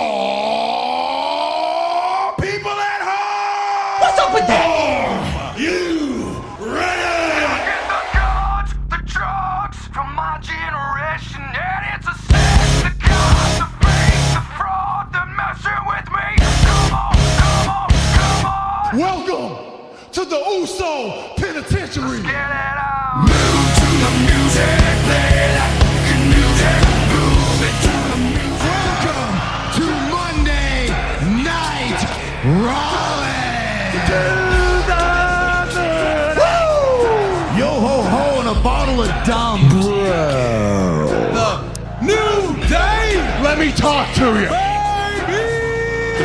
Oh,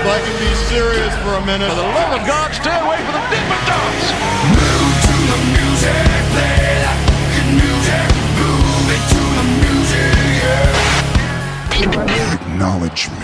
If I can be serious for a minute. For the love of God, stay away from the Dippin' Dots. Move to the music, play that fucking music. Move it to the music, yeah. Acknowledge me.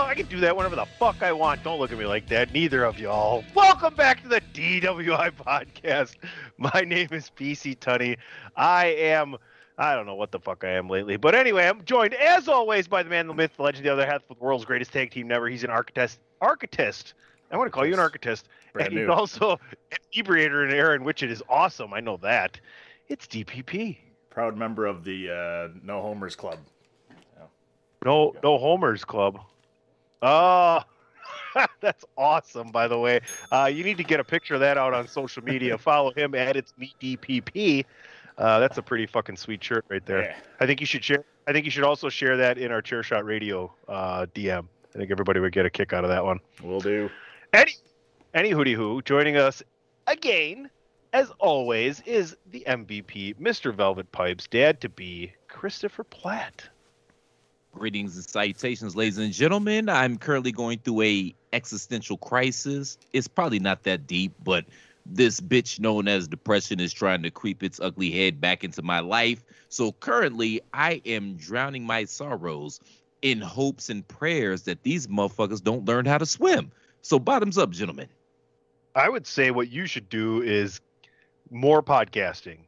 Well, I can do that whenever the fuck I want. Don't look at me like that. Neither of y'all. Welcome back to the DWI podcast. My name is PC Tunney. I am. I don't know what the fuck I am lately, but anyway, I'm joined as always by the man, the myth, the legend, the other half of the world's greatest tag team never. He's an architect. Architect. I want to call you an architect. Brand and he's new. also an inebriator in Aaron, which it is awesome. I know that. It's DPP. Proud member of the uh, No Homers Club. No, no homers club. Oh, that's awesome. By the way, uh, you need to get a picture of that out on social media. Follow him at it's me DPP. Uh, that's a pretty fucking sweet shirt right there. Yeah. I think you should share. I think you should also share that in our Chair Shot Radio uh, DM. I think everybody would get a kick out of that one. We'll do. Any, any hootie who joining us again, as always, is the MVP, Mr. Velvet Pipes, dad to be Christopher Platt. Greetings and salutations, ladies and gentlemen. I'm currently going through a existential crisis. It's probably not that deep, but this bitch known as depression is trying to creep its ugly head back into my life. So currently, I am drowning my sorrows in hopes and prayers that these motherfuckers don't learn how to swim. So bottoms up, gentlemen. I would say what you should do is more podcasting.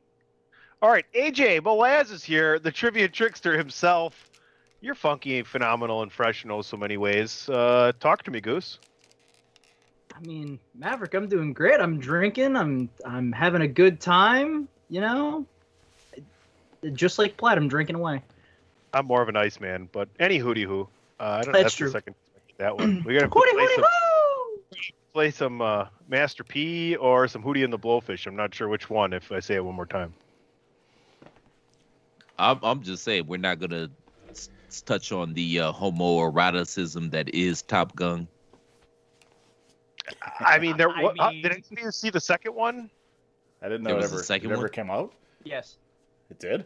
All right, AJ Boaz is here, the trivia trickster himself. You're funky and phenomenal and fresh in oh so many ways. Uh, talk to me, Goose. I mean, Maverick, I'm doing great. I'm drinking. I'm I'm having a good time. You know, just like Platt, I'm drinking away. I'm more of an ice man, but any hootie who. Uh, I don't. That's That's, true. the second. That one. We gotta Hootie, play hootie, some, hoo! play some uh, Master P or some Hootie and the Blowfish. I'm not sure which one. If I say it one more time. I'm, I'm just saying we're not gonna s- s- touch on the uh, homoeroticism that is Top Gun. I mean, there. I What, uh, did anybody see the second one? I didn't There know it was a ever, second it ever came out. Yes. It did?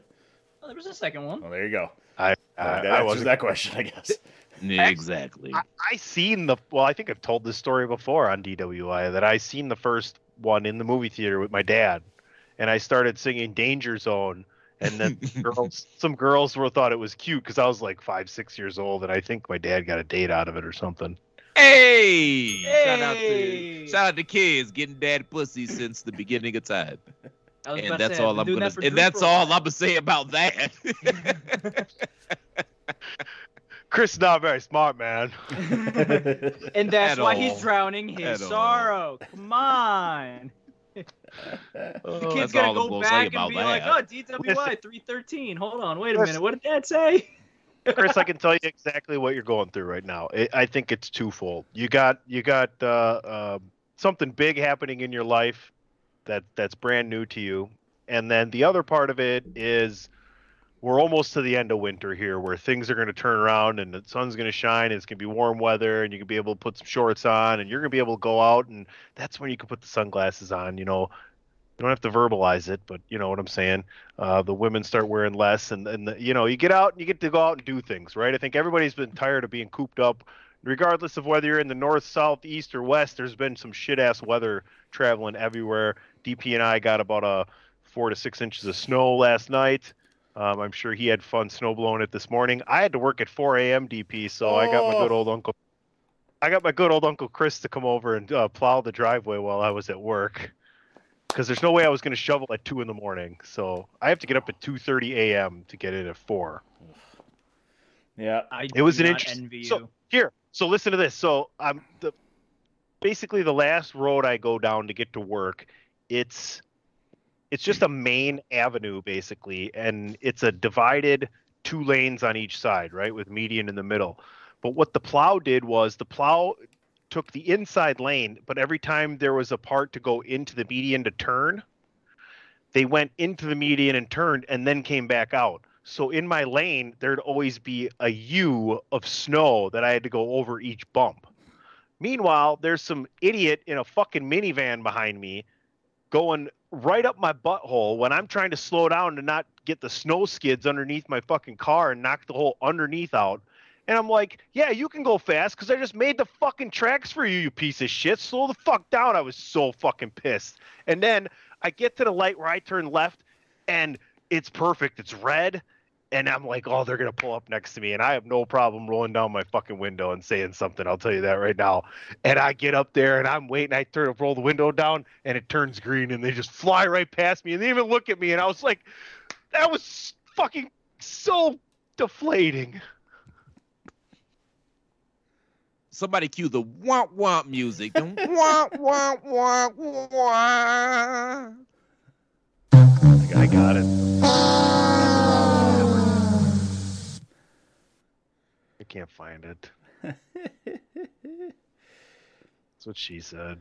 Oh, there was a second one. Well, there you go. I. Uh, I, that I answers wasn't that question, I guess. Exactly. I, I seen the well. I think I've told this story before on DWI that I seen the first one in the movie theater with my dad, and I started singing "Danger Zone," and then girls, some girls were thought it was cute because I was like five, six years old, and I think my dad got a date out of it or something. Hey! Shout out to shout out to kids getting dad pussy since the beginning of time. And that's say, all I'm gonna that and that's all. I'm gonna say about that. Chris is not very smart, man. and that's At why all. he's drowning his At all. sorrow. Come on. The Oh, kid's that's gonna go back and be that. like, oh, DWI 313. Hold on, wait a minute. What did Dad say? Chris, I can tell you exactly what you're going through right now. It, I think it's twofold. You got you got uh, uh, something big happening in your life that that's brand new to you, and then the other part of it is we're almost to the end of winter here, where things are going to turn around and the sun's going to shine, and it's going to be warm weather, and you can be able to put some shorts on, and you're going to be able to go out, and that's when you can put the sunglasses on. You know, you don't have to verbalize it, but you know what I'm saying. Uh, the women start wearing less, and and the, you know you get out and you get to go out and do things, right? I think everybody's been tired of being cooped up, regardless of whether you're in the north, south, east, or west. There's been some shit ass weather traveling everywhere. DP and I got about a four to six inches of snow last night. Um, I'm sure he had fun snowblowing it this morning. I had to work at 4 a.m. DP, so I got my good Oh. old uncle. I got my good old uncle Chris to come over and uh, plow the driveway while I was at work. Because there's no way I was going to shovel at two in the morning, so I have to get up at 2:30 a.m. to get in at four. Yeah. I It was do an not interest- envy so- Here, so listen to this. So I'm the basically the last road I go down to get to work. It's it's just a main avenue basically, and it's a divided two lanes on each side, right, with median in the middle. But what the plow did was the plow took the inside lane, but every time there was a part to go into the median to turn, they went into the median and turned and then came back out. So in my lane, there'd always be a U of snow that I had to go over each bump. Meanwhile, there's some idiot in a fucking minivan behind me going right up my butthole when I'm trying to slow down to not get the snow skids underneath my fucking car and knock the whole underneath out. And I'm like, yeah, you can go fast because I just made the fucking tracks for you, you piece of shit. Slow the fuck down. I was so fucking pissed. And then I get to the light where I turn left and it's perfect. It's red. And I'm like, oh, they're going to pull up next to me. And I have no problem rolling down my fucking window and saying something. I'll tell you that right now. And I get up there and I'm waiting. I turn up roll the window down and it turns green and they just fly right past me and they even look at me. And I was like, that was fucking so deflating. Somebody cue the womp womp music. Womp womp womp womp. I got it. can't find it. That's what she said.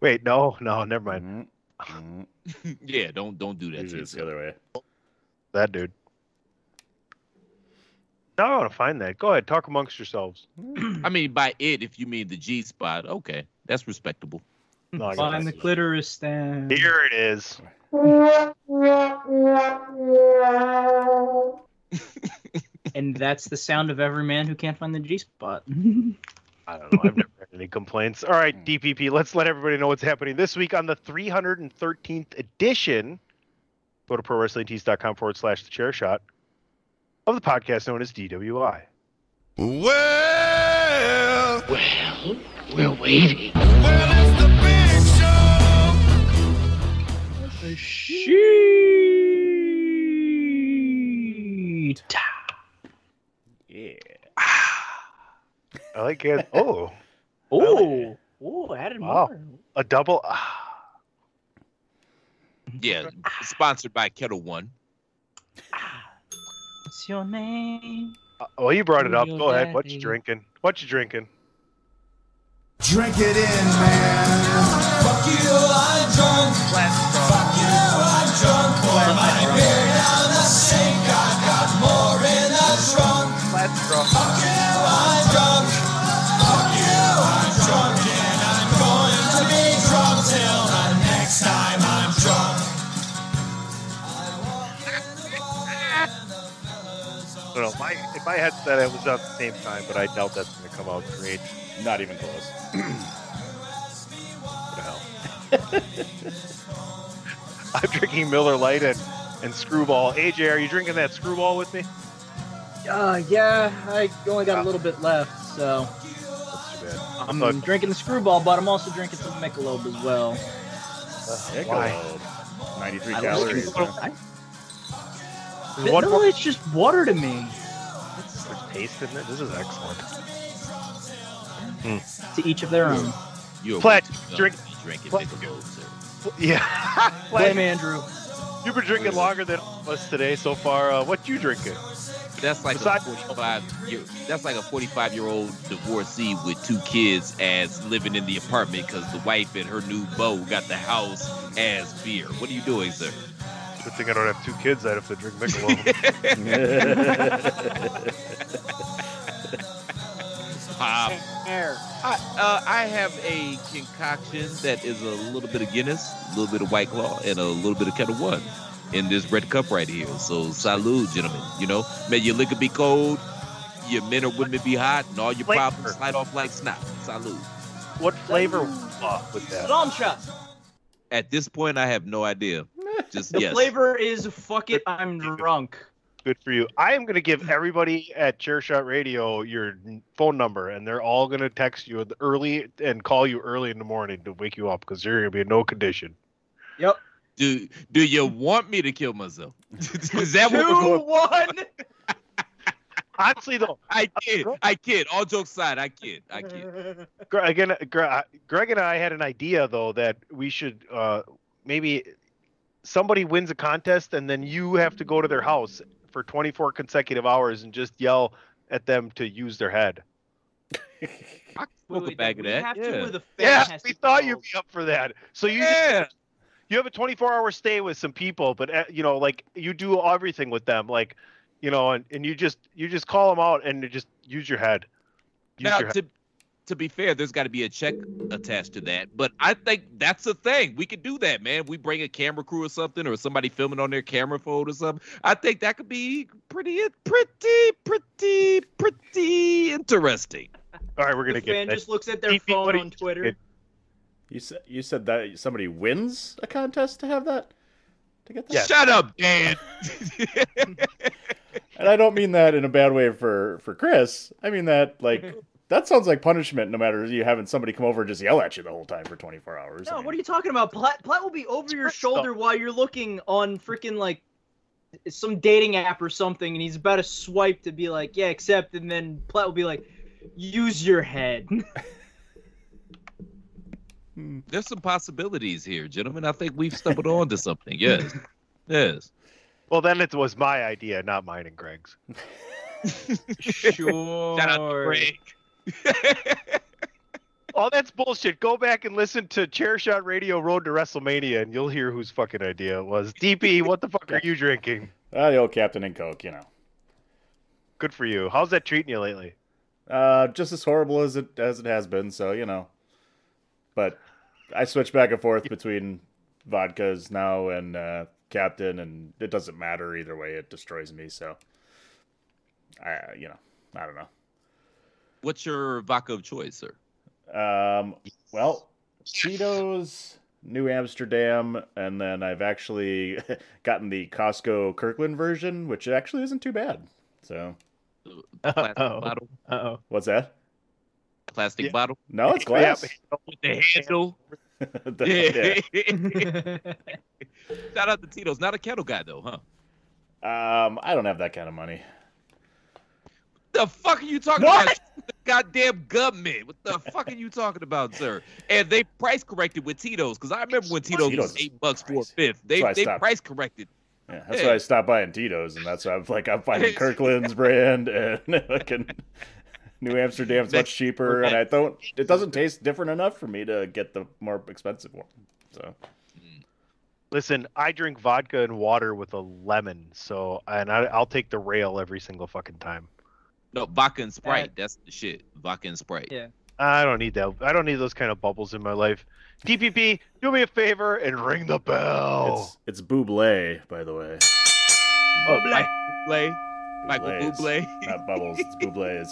Wait, no, no, never mind. Mhm. Mhm. Yeah, don't don't do that. Usually it's the other way. That dude. No, I want to find that. Go ahead, talk amongst yourselves. I mean, by it, if you mean the G spot, okay, that's respectable. No, I Find the clitoris stand. Here it is. And that's the sound of every man who can't find the G spot. I don't know. I've never had any complaints. All right, hmm. DPP, let's let everybody know what's happening this week on the 313th edition. Go to prowrestlingtees.com forward slash the chair shot of the podcast known as DWI. Well, Well, we're waiting. well, it's the big show. Sheet. Yeah. I like it. Oh, Oh, oh, added Wow. more. a double. ah. Yeah, sponsored by Ketel One. What's your name? Uh, Well, you brought it up. Your Go ahead. What you drinking? What you drinking? Drink it in, man. Fuck you, I'm drunk. Fuck you, I'm drunk. Pour my beer My in my head said it was at the same time, but I doubt that's going to come out great. Not even close. What the hell? I'm drinking Miller Lite and, and Screwball. AJ, are you drinking that Screwball with me? Uh, yeah, I only got a little bit left, so That's too bad. I'm thought- drinking the screwball, but I'm also drinking some Michelob as well. Why? Michelob. 93 I calories. Screwball. huh? I- no, it's just water to me. There's taste in it. This is excellent. To each of their own. You're Platt, way drink- drinking Platt- Michelob, sir. Yeah. Blame Andrew. You've been drinking longer than us today so far. Uh, what you drinking? That's like Besides- a 45 year. That's like a 45 year old divorcee with two kids as living in the apartment because the wife and her new beau got the house as beer. What are you doing, sir? Good thing I don't have two kids. I'd have to drink Michelob. Um, I, uh, I have a concoction that is a little bit of Guinness, a little bit of White Claw, and a little bit of Ketel One in this red cup right here. So, salud, gentlemen. You know, may your liquor be cold, your men or women be hot, and all your Flavor. problems slide off like snot. Salud. what flavor uh, with that? Sláinte. At this point, I have no idea. Just The yes. flavor is fuck it, I'm drunk. Good for you. I am going to give everybody at Chairshot Radio your phone number, and they're all going to text you early and call you early in the morning to wake you up because you're going to be in no condition. Yep. Do do you want me to kill myself? Is that what we're Two, going? one. Honestly, though, I kid. I kid. All jokes aside, I kid. I kid. Gre- again, Gre- Greg and I had an idea though that we should uh, maybe somebody wins a contest and then you have to go to their house for 24 consecutive hours and just yell at them to use their head. I smoke a bag of we that. have to Yeah. where the fan Yeah, we thought you'd be up for that. So you Yeah. you have a 24 hour stay with some people, but uh, you know, like you do everything with them, like you know, and, and you just you just call them out and just use your head. Use Now, your head. To to be fair, there's got to be a check attached to that. But I think that's a thing. We could do that, man. We bring a camera crew or something, or somebody filming on their camera phone or something. I think that could be pretty, pretty, pretty, pretty interesting. All right, we're gonna get fan that. just looks at their Beep, beep, phone what on you- Twitter. You said you said that somebody wins a contest to have that to get that. Yeah. Shut up, Dan. And I don't mean that in a bad way for for Chris. I mean that like that sounds like punishment. No matter you having somebody come over and just yell at you the whole time for 24 hours. No, what are you talking about? Platt, Platt will be over your Stress shoulder while you're looking on freaking like some dating app or something, and he's about to swipe to be like, "Yeah, accept," and then Platt will be like, "Use your head." Hmm. There's some possibilities here, gentlemen. I think we've stumbled on to something. Yes. Yes. Well, then it was my idea, not mine and Greg's. sure. Shout out to Greg. Oh, that's bullshit. Go back and listen to Chairshot Radio Road to WrestleMania, and you'll hear whose fucking idea it was. DP, what the fuck are you drinking? Ah, the old Captain and Coke, you know. Good for you. How's that treating you lately? Uh, just as horrible as it as it has been. So you know, but I switch back and forth between vodkas now and uh, Captain, and it doesn't matter either way. It destroys me. So I, you know, I don't know. What's your vodka of choice, sir? Um, well, Cheetos, New Amsterdam, and then I've actually gotten the Costco Kirkland version, which actually isn't too bad. So Plastic Uh-oh. bottle. Uh-oh. what's that? Plastic Yeah. bottle. No, it's glass. With the handle. The- Yeah. Shout out to Tito's. Not a kettle guy though, huh? Um, I don't have that kind of money. The fuck are you talking What? about? The goddamn government. What the fuck are you talking about, sir? And they price corrected with Tito's because I remember when Tito's, Tito's was eight bucks for a fifth. They That's why I they stopped. price corrected. Yeah, that's Yeah. why I stopped buying Tito's, and that's why I'm like I'm finding Kirkland's brand and fucking New Amsterdam's much cheaper, and I don't. It doesn't taste different enough for me to get the more expensive one. So Listen, I drink vodka and water with a lemon, so and I, I'll take the rail every single fucking time. No, vodka and Sprite. That's the shit. Vodka and Sprite. Yeah. I don't need that. I don't need those kind of bubbles in my life. DPP, do me a favor and ring the bell. it's it's Buble, by the way. Oh, Michael Bublé. Michael Bublés. Bublé. Not bubbles. It's Bubles.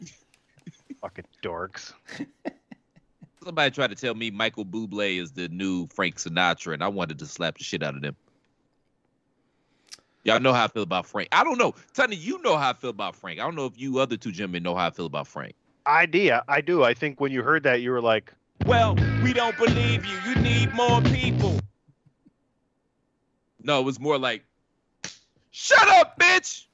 Fucking dorks. Somebody tried to tell me Michael Bublé is the new Frank Sinatra, and I wanted to slap the shit out of them. Y'all know how I feel about Frank. I don't know. Tony, you know how I feel about Frank. I don't know if you other two gentlemen know how I feel about Frank. Idea, I do. I think when you heard that, you were like, Well, we don't believe you. You need more people. No, it was more like, shut up, bitch.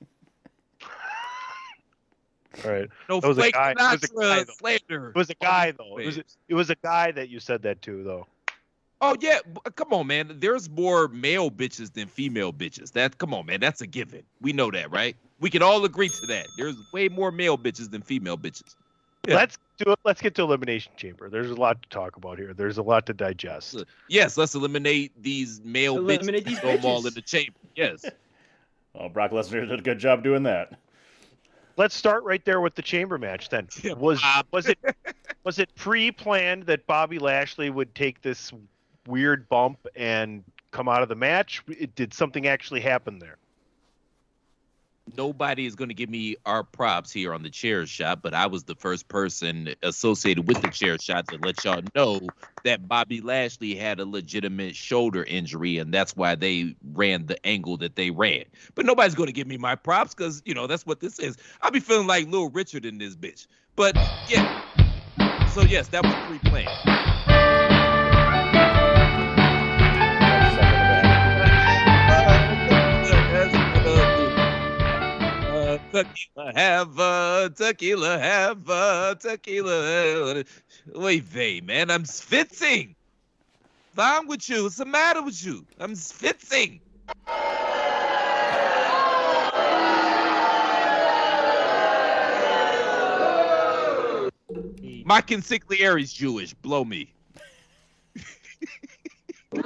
all right. No That was a fake guy- that was a guy, though. slander. It was a guy oh, though. It was a, it was a guy that you said that to though. Oh yeah, uh, come on, man. There's more male bitches than female bitches. That come on, man. That's a given. We know that, right? We can all agree to that. There's way more male bitches than female bitches. Yeah. Let's do it. Let's get to elimination chamber. There's a lot to talk about here. There's a lot to digest. Yes, let's eliminate these male Eliminate bitches. these Throw them all bitches. in the chamber. Yes. Well, oh, Brock Lesnar did a good job doing that. Let's start right there with the chamber match then. Yeah, Was Bob. was it was it pre-planned that Bobby Lashley would take this weird bump and come out of the match? Did something actually happen there? nobody is going to give me our props here on the chair shot, but I was the first person associated with the chair shot to let y'all know that Bobby Lashley had a legitimate shoulder injury, and that's why they ran the angle that they ran. But nobody's going to give me my props because, you know, that's what this is. I'll be feeling like Little Richard in this bitch. But yeah. So, yes, that was pre planned. Tequila have a tequila have a tequila. Wait, vey, man, I'm schwitzing. What's wrong with you? What's the matter with you? I'm schwitzing. My consigliere is Jewish. Blow me.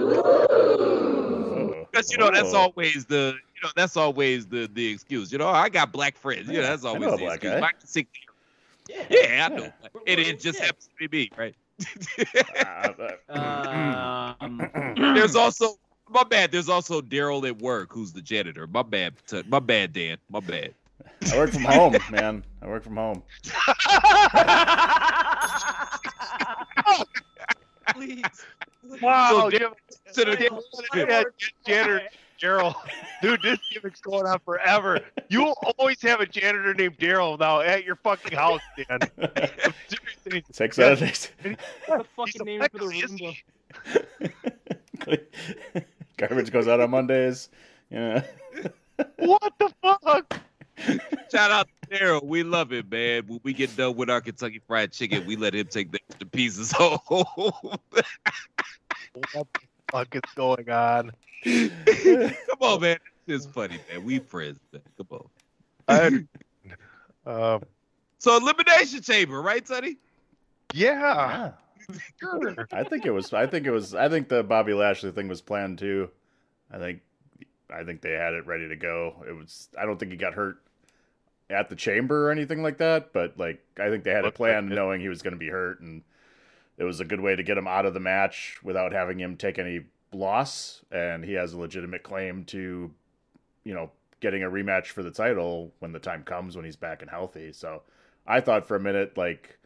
Because you know that's Oh. always the you know that's always the the excuse. You know I got black friends. You know Yeah, that's I always know the black excuse. guy. My consigliere. Yeah. Yeah, I know. Yeah. It, it just Yeah. happens to be me, right? Uh, Um, There's also my bad. There's also Daryl at work who's the janitor. My bad. T- My bad, Dan. My bad. I work from home, man. I work from home. Please. Wow, So, Jim, To the- yeah, janitor Daryl, dude, this gimmick's going on forever. You'll always have a janitor named Daryl now at your fucking house, Dan. Seriously, Six Yeah. out of six. the fucking name for the legacy, isn't Roomba. he? Garbage goes out on Mondays. Yeah. What the fuck? Shout out to Daryl. We love it, man. When we get done with our Kentucky Fried Chicken, we let him take the extra pieces home. What the fuck is going on? Come on, man. This is funny, man. We friends, man. Come on. I, uh, So elimination chamber, right, Sonny? yeah, Yeah. sure. I think it was. I think it was. I think the Bobby Lashley thing was planned too. I think. I think they had it ready to go. It was. I don't think he got hurt at the chamber or anything like that. But like, I think they had it Looked like planned, knowing he was going to be hurt, and it was a good way to get him out of the match without having him take any loss. And he has a legitimate claim to, you know, getting a rematch for the title when the time comes when he's back and healthy. So I thought for a minute like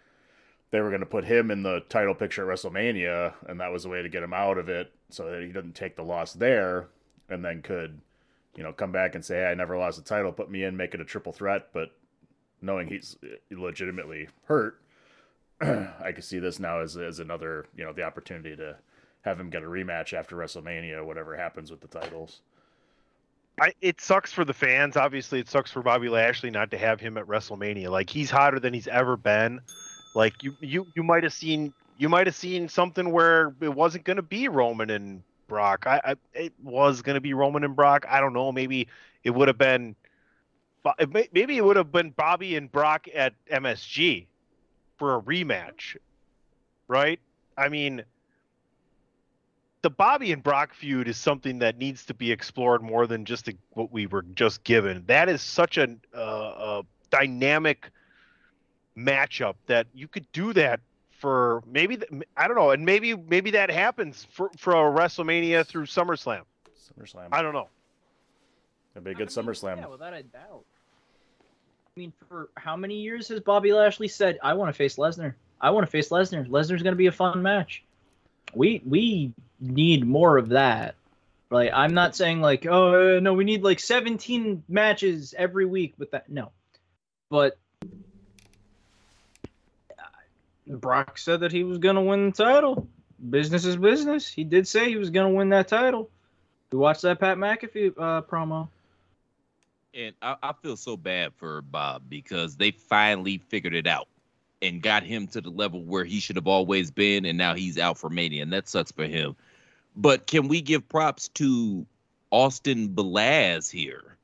they were going to put him in the title picture at WrestleMania, and that was a way to get him out of it so that he doesn't take the loss there, and then could, you know, come back and say, hey, I never lost a title, put me in, make it a triple threat. But knowing he's uh, legitimately hurt, I could see this now as, as another, you know, the opportunity to have him get a rematch after WrestleMania, whatever happens with the titles. I, it sucks for the fans. Obviously, it sucks for Bobby Lashley not to have him at WrestleMania. Like he's hotter than he's ever been. Like you, you, you might have seen, you might have seen something where it wasn't going to be Roman and Brock. I, I, it was going to be Roman and Brock. I don't know. Maybe it would have been, maybe it would have been Bobby and Brock at MSG for a rematch, right? I mean, the Bobby and Brock feud is something that needs to be explored more than just a, what we were just given. That is such a, uh, a dynamic matchup that you could do that for maybe th- I don't know, and maybe maybe that happens for for a WrestleMania through SummerSlam. SummerSlam. I don't know. It'd be a good I mean, SummerSlam. Yeah, without a doubt. I mean, for how many years has Bobby Lashley said, "I want to face Lesnar. I want to face Lesnar. Lesnar's going to be a fun match." We we need more of that. Like, I'm not saying like, oh uh, no, we need like 17 matches every week with that. No, but Brock said that he was going to win the title. Business is business. He did say he was going to win that title. We watched that Pat McAfee uh, promo. And I, I feel so bad for Bob because they finally figured it out and got him to the level where he should have always been, and now he's out for Mania, and that sucks for him. But can we give props to Austin Balaz here,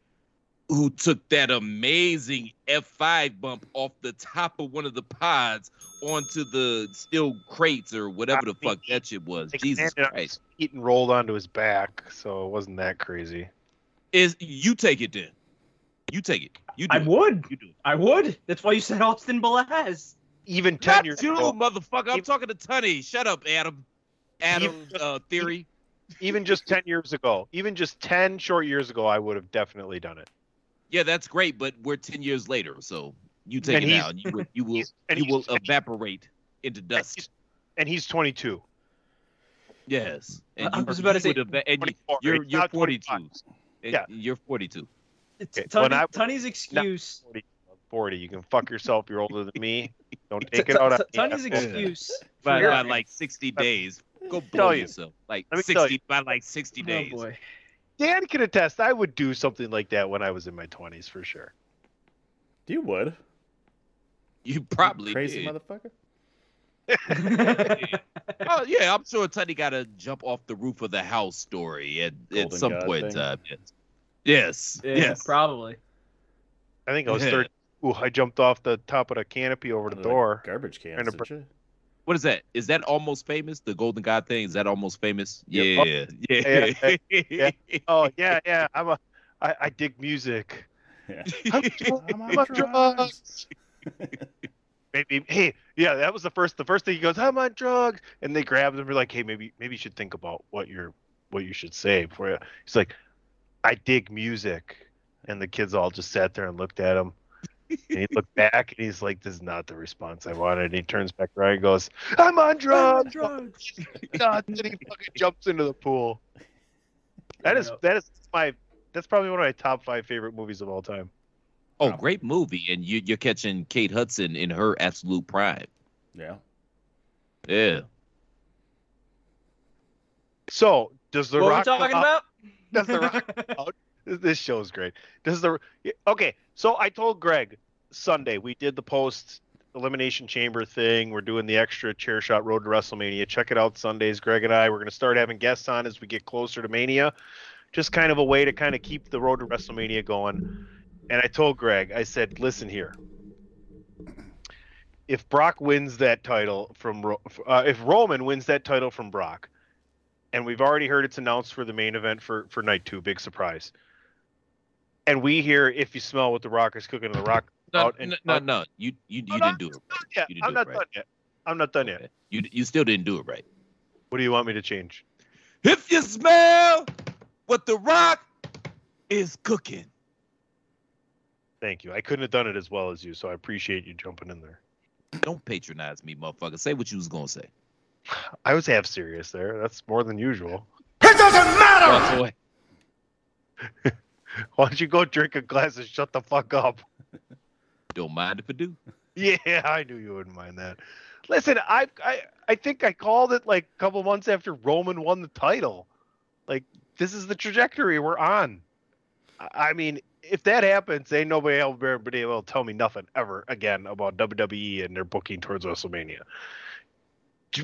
who took that amazing F5 bump off the top of one of the pods onto the steel crates or whatever the fuck that shit was. Jesus Christ. his rolled onto his back, so it wasn't that crazy. Is you take it then. You take it. You do I it. would. You do it. I would. That's why you said Austin Balaz. Even ten Not years you, ago, motherfucker. I'm Even- talking to Tunney. Shut up, Adam. Adam Even- uh, theory. even just ten years ago, even just ten short years ago, I would have definitely done it. Yeah, that's great, but we're ten years later, so you take And it he's- now, you will you will you will he's- and he's- evaporate into dust. he's, and he's 22. Yes, and I you, was about to say- and you, 24. you're you're 42. And Yeah. you're 42. It's Okay, Tunney- I- Tunney's excuse. 40. 40. You can fuck yourself. You're older than me. Don't T- take it out on T- me. Tunney's excuse. By, by like 60 days. Go blow you. yourself. Like Let me tell 60 by like 60 Oh days. boy. Dan can attest. I would do something like that when I was in my 20s for sure. You would. You probably Crazy did. motherfucker. oh yeah, I'm sure Teddy got to jump off the roof of the house story at, at some God point in time. Yes. Yes. Yeah, yes. probably. I think I was third. 30. Ooh, I jumped off the top of the canopy over the Out of door. Garbage can. Trying to didn't you? What is that? Is that almost famous? The Golden God thing? Is that almost famous? Yep. Yeah. Yeah. Oh, yeah, Oh yeah, yeah. I'm a. I, I dig music. Yeah. I'm, I'm I'm on on drugs. drugs. maybe hey yeah that was the first the first thing he goes i'm on drugs and they grab him and be like hey maybe maybe you should think about what you're what you should say before you he's like i dig music and the kids all just sat there and looked at him and he looked back and he's like this is not the response i wanted and he turns back around and goes i'm on drugs, God, and he fucking jumps into the pool That is that is my that's probably one of my top five favorite movies of all time Oh, great movie. And you, you're catching Kate Hudson in her absolute prime. Yeah. Yeah. so does the what rock are we talking about? Does the rock this show's great. Does the okay? So I told Greg Sunday we did the post elimination chamber thing. We're doing the extra chair shot road to WrestleMania. Check it out Sundays. Greg and I we're going to start having guests on as we get closer to Mania. Just kind of a way to kind of keep the road to WrestleMania going. And I told Greg, I said, listen here. If Brock wins that title from, uh, if Roman wins that title from Brock, and we've already heard it's announced for the main event for for night two, big surprise. And we hear if you smell what the Rock is cooking, the Rock No, out and no, no, no. You, you, you no, didn't do it. Yeah, I'm not right. done yet. I'm not done yet. You, you still didn't do it right. What do you want me to change? If you smell what the rock is cooking. Thank you. I couldn't have done it as well as you, so I appreciate you jumping in there. Don't patronize me, motherfucker. Say what you was gonna say. I was half serious there. That's more than usual. It doesn't matter! Walk away. Why don't you go drink a glass and shut the fuck up? Don't mind if I do. Yeah, I knew you wouldn't mind that. Listen, I I I think I called it like a couple months after Roman won the title. Like this is the trajectory we're on. I I mean, if that happens, ain't nobody else will be able to tell me nothing ever again about WWE and their booking towards WrestleMania.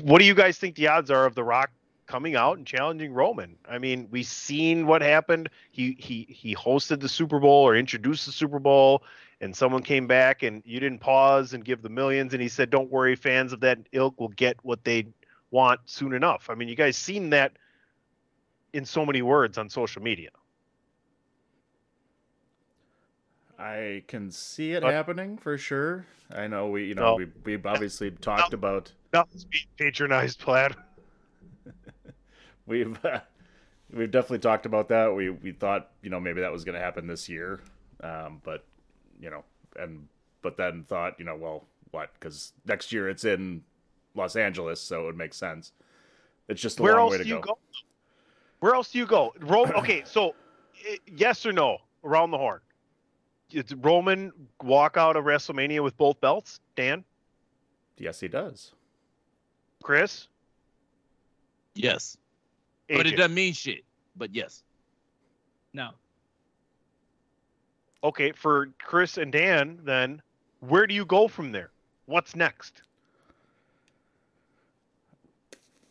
What do you guys think the odds are of The Rock coming out and challenging Roman? I mean, we've seen what happened. He he he hosted the Super Bowl or introduced the Super Bowl and someone came back and you didn't pause and give the millions and he said don't worry fans of that ilk will get what they want soon enough i mean you guys seen that in so many words on social media I can see it But- happening for sure. I know we, you know, No. we we've obviously talked um, about nothing's being patronized Platt we've we've definitely talked about that. We we thought you know maybe that was going to happen this year, um, but you know, and but then thought you know well what because next year it's in Los Angeles, so it would make sense. It's just a where long else way do to you go. go where else do you go Ro- okay so yes or no around the horn did roman walk out of wrestlemania with both belts dan Yes, he does. Chris Yes. But it doesn't mean shit. But yes. No. okay for chris and dan then where do you go from there what's next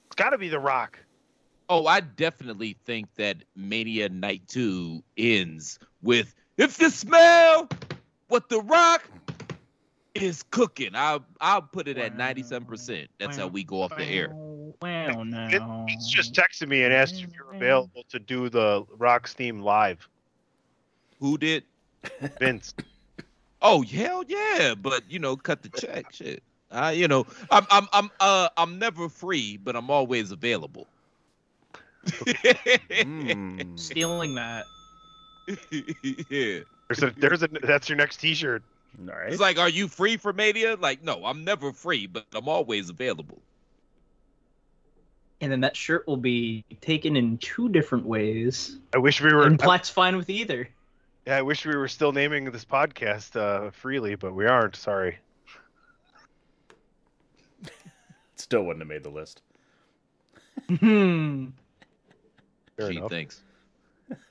it's got to be the rock Oh, I definitely think that Mania Night 2 ends with if you smell what the rock is cooking. I'll I'll put it at 97%. That's how we go off the air. Well, no. He's just texted me and asked if you're available to do the Rock's theme live. Who did? Vince. Oh, hell yeah, but you know, cut the check shit. I you know, I'm I'm I'm uh I'm never free, but I'm always available. Mm. Stealing that. yeah. There's a, there's a, that's your next T-shirt. All right. It's like, are you free for Mania? Like, no, I'm never free, but I'm always available. And then that shirt will be taken in two different ways. I wish we were. And Platt's fine with either. yeah, I wish we were still naming this podcast uh, freely, but we aren't. Sorry. Still wouldn't have made the list. Hmm. Fair she enough. thinks.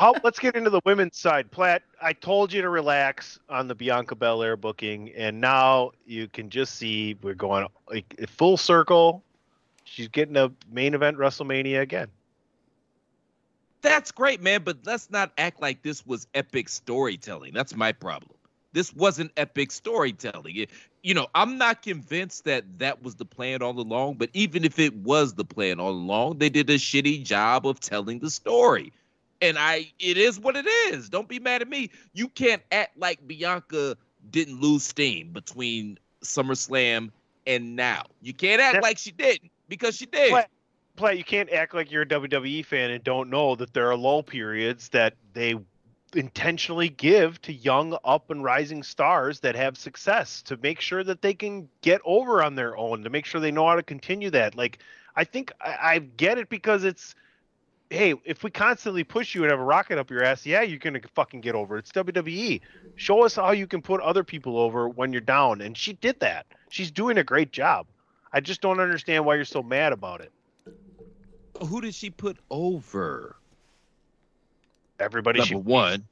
Oh, let's get into the women's side. Platt, I told you to relax on the Bianca Belair booking, and now you can just see we're going like full circle. She's getting a main event WrestleMania again. That's great, man, but let's not act like this was epic storytelling. That's my problem. This wasn't epic storytelling. It- you know, I'm not convinced that that was the plan all along, but even if it was the plan all along, they did a shitty job of telling the story. And I it is what it is. Don't be mad at me. You can't act like Bianca didn't lose steam between SummerSlam and now. You can't act That- like she didn't because she did. Platt, Platt, you can't act like you're a WWE fan and don't know that there are lull periods that they intentionally give to young up and rising stars that have success to make sure that they can get over on their own to make sure they know how to continue that like i think i, I get it because it's hey if we constantly push you and have a rocket up your ass yeah you're gonna fucking get over it. it's wwe show us how you can put other people over when you're down and she did that she's doing a great job i just don't understand why you're so mad about it Who did she put over? everybody number she one.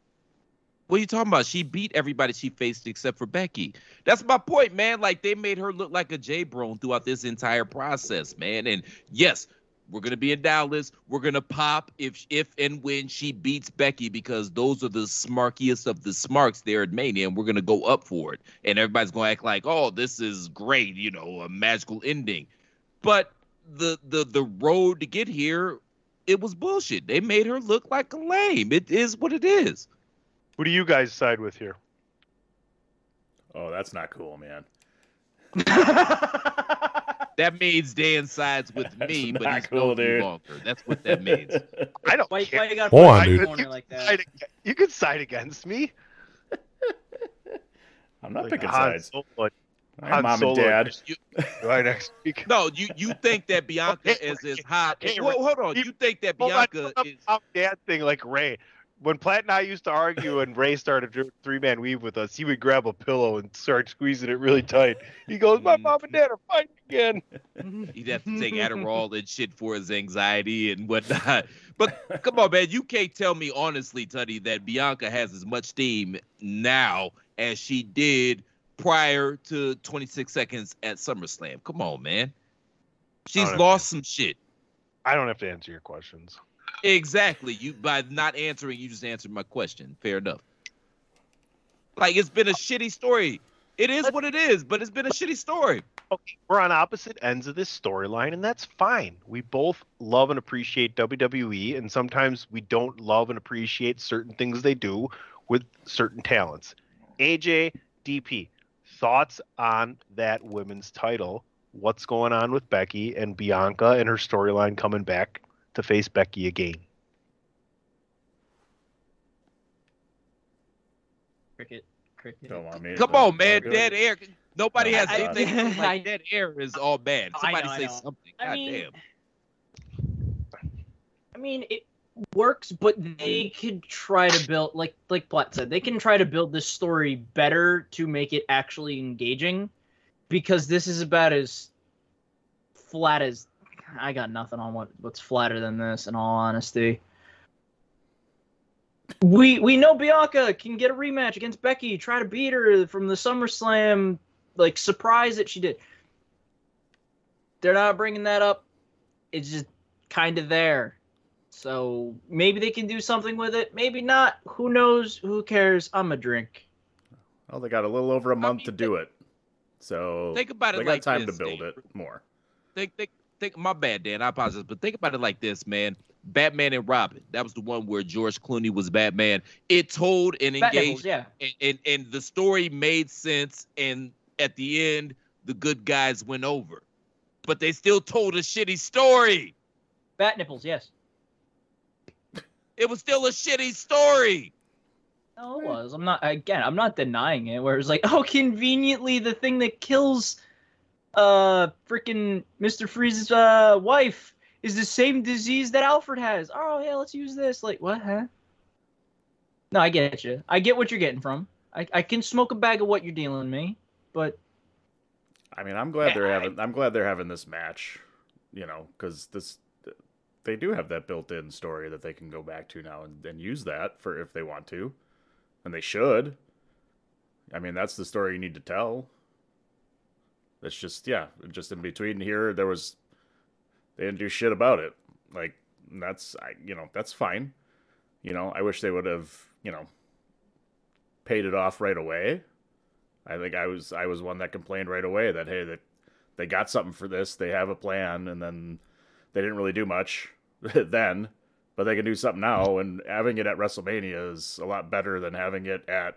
What are you talking about? She beat everybody she faced except for Becky. That's my point, man. Like they made her look like a jabroni throughout this entire process, man. And yes, we're gonna be in Dallas. We're gonna pop if if and when she beats Becky because those are the smarkiest of the smarks there at Mania, and we're gonna go up for it. And everybody's gonna act like, oh, this is great, you know, a magical ending. But the the the road to get here, it was bullshit. They made her look like a lame. It is what it is. Who do you guys side with here? Oh, that's not cool, man. That means Dan sides with That's me, but he's cool, no dude. longer. That's what that means. I don't Why, care. why you gotta Hold on, dude. the corner like that? You can side against me. I'm not Like picking sides. Solo I'm Han mom Solo and dad. You- right next week. no, you you think that Bianca Okay, is as hot? okay, Well, hold on. You think that Bianca on, is? mom and dad thing like Ray. When Platt and I used to argue and Ray started three man weave with us, he would grab a pillow and start squeezing it really tight. He goes, "My mm. mom and dad are fighting again." He'd have to take Adderall and shit for his anxiety and whatnot. But come on, man, you can't tell me honestly, Tuddy, that Bianca has as much steam now as she did prior to 26 seconds at SummerSlam. Come on, man. She's Alright, lost some shit. I don't have to answer your questions. Exactly. You by not answering, you just answered my question. Fair enough. Like it's been a shitty story. It is what it is, but it's been a shitty story. Okay, we're on opposite ends of this storyline, and that's fine. We both love and appreciate WWE, and sometimes we don't love and appreciate certain things they do with certain talents. AJ, DP, thoughts on that women's title? What's going on with Becky and Bianca and her storyline coming back to face Becky again? Cricket, cricket. Don't want me. Come on, man. don't- Dead air. Nobody has I- anything to I- like dead air is all bad. Somebody know, say know. something. I God mean, damn. I mean, it works, but they could try to build, like like Platt said, they can try to build this story better to make it actually engaging, because this is about as flat as I got nothing on what what's flatter than this. In all honesty, we we know Bianca can get a rematch against Becky, try to beat her from the SummerSlam like surprise that she did. They're not bringing that up. It's just kind of there. So maybe they can do something with it. Maybe not. Who knows? Who cares? I'm a drink. Well, they got a little over a month mean, to do it, so Think about it they got like time this, to build Dave. it more. think think think my bad dan i apologize but think about it like this man batman and robin that was the one where george clooney was batman it told and Bat engaged yeah. and, and and the story made sense and at the end the good guys went over but they still told a shitty story Bat nipples, yes. it was still a shitty story No, it was. I'm not. Again, I'm not denying it. Where it's like, oh, conveniently, the thing that kills, uh, freaking Mister Freeze's uh wife is the same disease that Alfred has. Oh yeah, let's use this. Like what? Huh? No, I get you. I get what you're getting from. I, I can smoke a bag of what you're dealing me, but I mean, I'm glad they're Yeah, I- having. I'm glad they're having this match. You know, because this they do have that built-in story that they can go back to now and, and use that for if they want to, and they should. I mean, that's the story you need to tell. It's just yeah, just in between here, there was they didn't do shit about it. Like that's I you know that's fine. You know, I wish they would have you know paid it off right away. I think I was I was one that complained right away that hey that they got something for this, they have a plan, and then they didn't really do much then, but they can do something now, and having it at WrestleMania is a lot better than having it at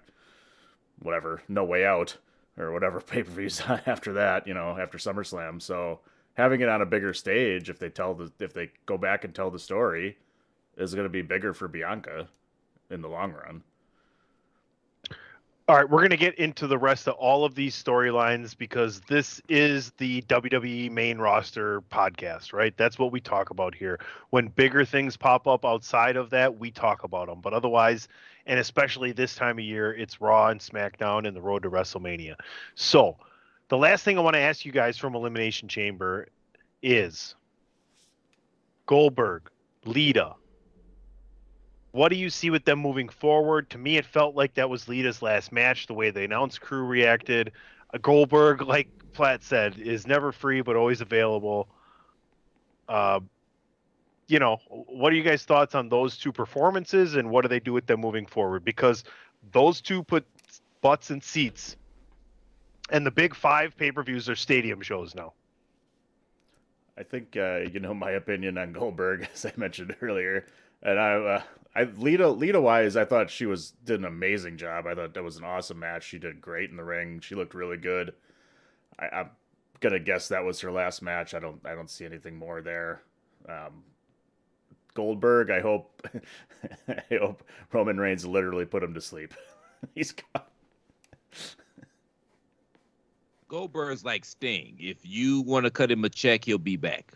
whatever No Way Out or whatever pay per views after that, you know, after SummerSlam. So having it on a bigger stage, if they tell the if they go back and tell the story, is going to be bigger for Bianca in the long run. All right, we're going to get into the rest of all of these storylines because this is the WWE main roster podcast, right? That's what we talk about here. When bigger things pop up outside of that, we talk about them. But otherwise, and especially this time of year, it's Raw and SmackDown and the road to WrestleMania. So, the last thing I want to ask you guys from Elimination Chamber is Goldberg, Lita, what do you see with them moving forward? To me, it felt like that was Lita's last match. The way the announce crew reacted, Goldberg, like Platt said, is never free but always available. Uh, you know, what are you guys' thoughts on those two performances, and what do they do with them moving forward? Because those two put butts in seats, and the big five pay per views are stadium shows now. I think uh, you know my opinion on Goldberg, as I mentioned earlier, and I, uh, I Lita, Lita wise, I thought she was did an amazing job. I thought that was an awesome match. She did great in the ring. She looked really good. I, I'm gonna guess that was her last match. I don't, I don't see anything more there. Um, Goldberg, I hope, I hope Roman Reigns literally put him to sleep. He's gone. Goldberg's like Sting. If you want to cut him a check, he'll be back.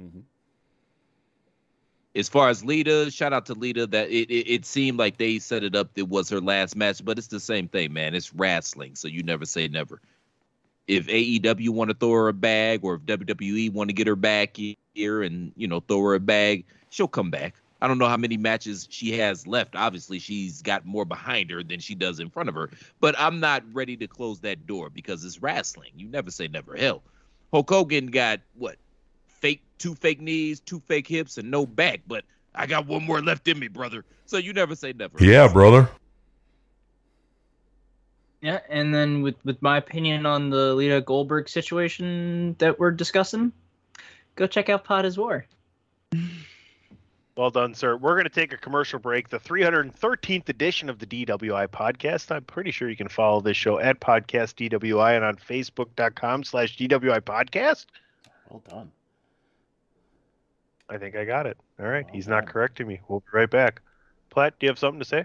Mhm. As far as Lita, shout out to Lita. That it, it it seemed like they set it up. It was her last match, but it's the same thing, man. It's wrestling, so you never say never. If AEW want to throw her a bag, or if WWE want to get her back here and you know throw her a bag, she'll come back. I don't know how many matches she has left. Obviously, she's got more behind her than she does in front of her. But I'm not ready to close that door because it's wrestling. You never say never. Hell, Hulk Hogan got what? Fake two fake knees, two fake hips, and no back. But I got one more left in me, brother. So you never say never. Yeah, brother. Yeah. And then with with my opinion on the Lita Goldberg situation that we're discussing, go check out Pod is War. Well done, sir. We're going to take a commercial break. The 313th edition of the DWI podcast. I'm pretty sure you can follow this show at Podcast DWI and on Facebook.com slash DWI podcast. Well done. I think I got it. All right. He's not correcting me. We'll be right back. Platt, do you have something to say?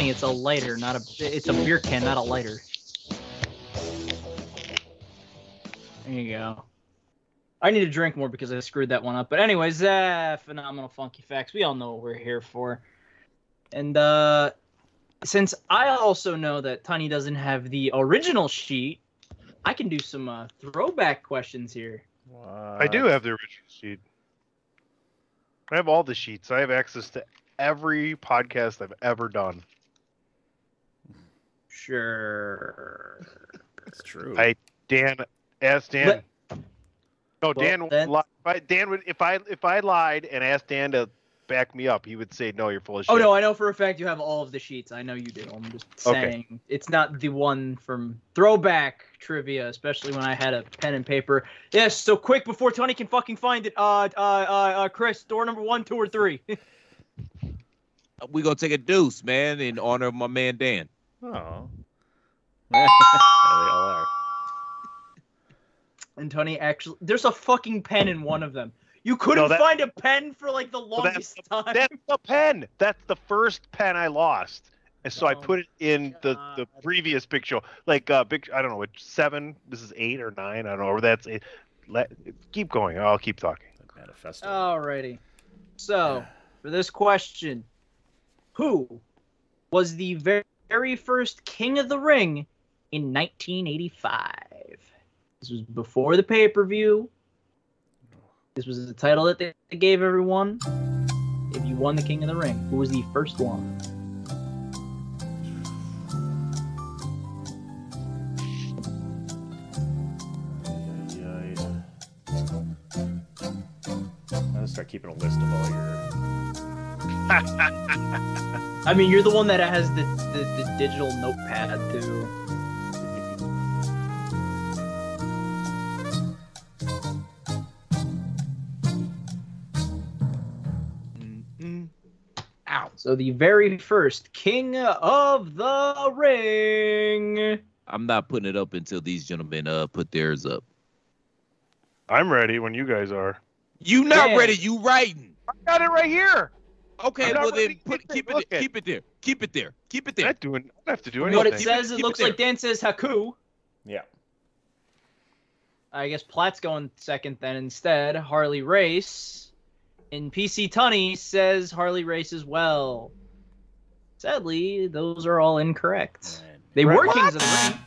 It's a, it's a lighter, not a. It's a beer can, not a lighter. There you go. I need to drink more because I screwed that one up. But anyways, uh, phenomenal funky facts. We all know what we're here for. And uh, since I also know that Tiny doesn't have the original sheet, I can do some uh, throwback questions here. I do have the original sheet. I have all the sheets. I have access to every podcast I've ever done. Sure. That's true. I Dan asked Dan. Let- No, Dan. Well, then- li- if I, Dan would if I if I lied and asked Dan to back me up, he would say, "No, you're full of shit." Oh no, I know for a fact you have all of the sheets. I know you do. I'm just Okay. saying it's not the one from throwback trivia, especially when I had a pen and paper. Yes, so quick before Tony can fucking find it. Uh, uh, uh, uh Chris, door number one, two, or three. we gonna take a deuce, man, in honor of my man Dan. Oh. they all are. and Tony actually, there's a fucking pen in one of them. You couldn't that- find a pen for like the Well, that's longest time. That's the pen. That's the first pen I lost. And so I Oh put it in the, the God. previous picture. Like uh big I don't know, which seven, this is eight or nine, I don't know, or that's eight. Let keep going. I'll keep talking. The manifesto. Alrighty. So, for this question, who was the ver- very first King of the Ring in 1985? This was before the pay per view. This was the title that they gave everyone. If you won the King of the Ring, who was the first one? Start keeping a list of all your. I mean, you're the one that has the, the, the digital notepad too. Mm-mm. Ow. So the very first King of the Ring. I'm not putting it up until these gentlemen uh put theirs up. I'm ready when you guys are. You not Yeah. ready? You writing? I got it right here. Okay, well ready then put keep it. it there. keep it there. Keep it there. Keep it I'm not doing I don't have to do anything. What it says, it Keep it looks there. like Dan says Haku. Yeah. I guess Platt's going second then instead. Harley Race. And PC Tunney says Harley Race as well. Sadly, those are all incorrect. Man. They Bret- were Kings of the Ring,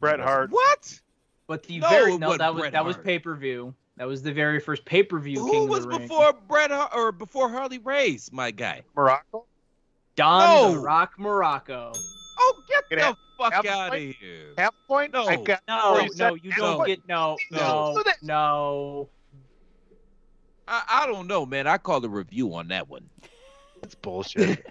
Bret Hart. What? but the No, very no wasn't that was Bret that was pay per view. That was the very first pay per view. Who King was of the Ring. before Bret Hart or before Harley Race, my guy? Muraco? Don the No. Rock Muraco. Oh, get Get the out- fuck have out of here. Half point? No. I got No, you no, you don't point. get no, No. no, no. I, I don't know, man. I called a review on that one. It's bullshit.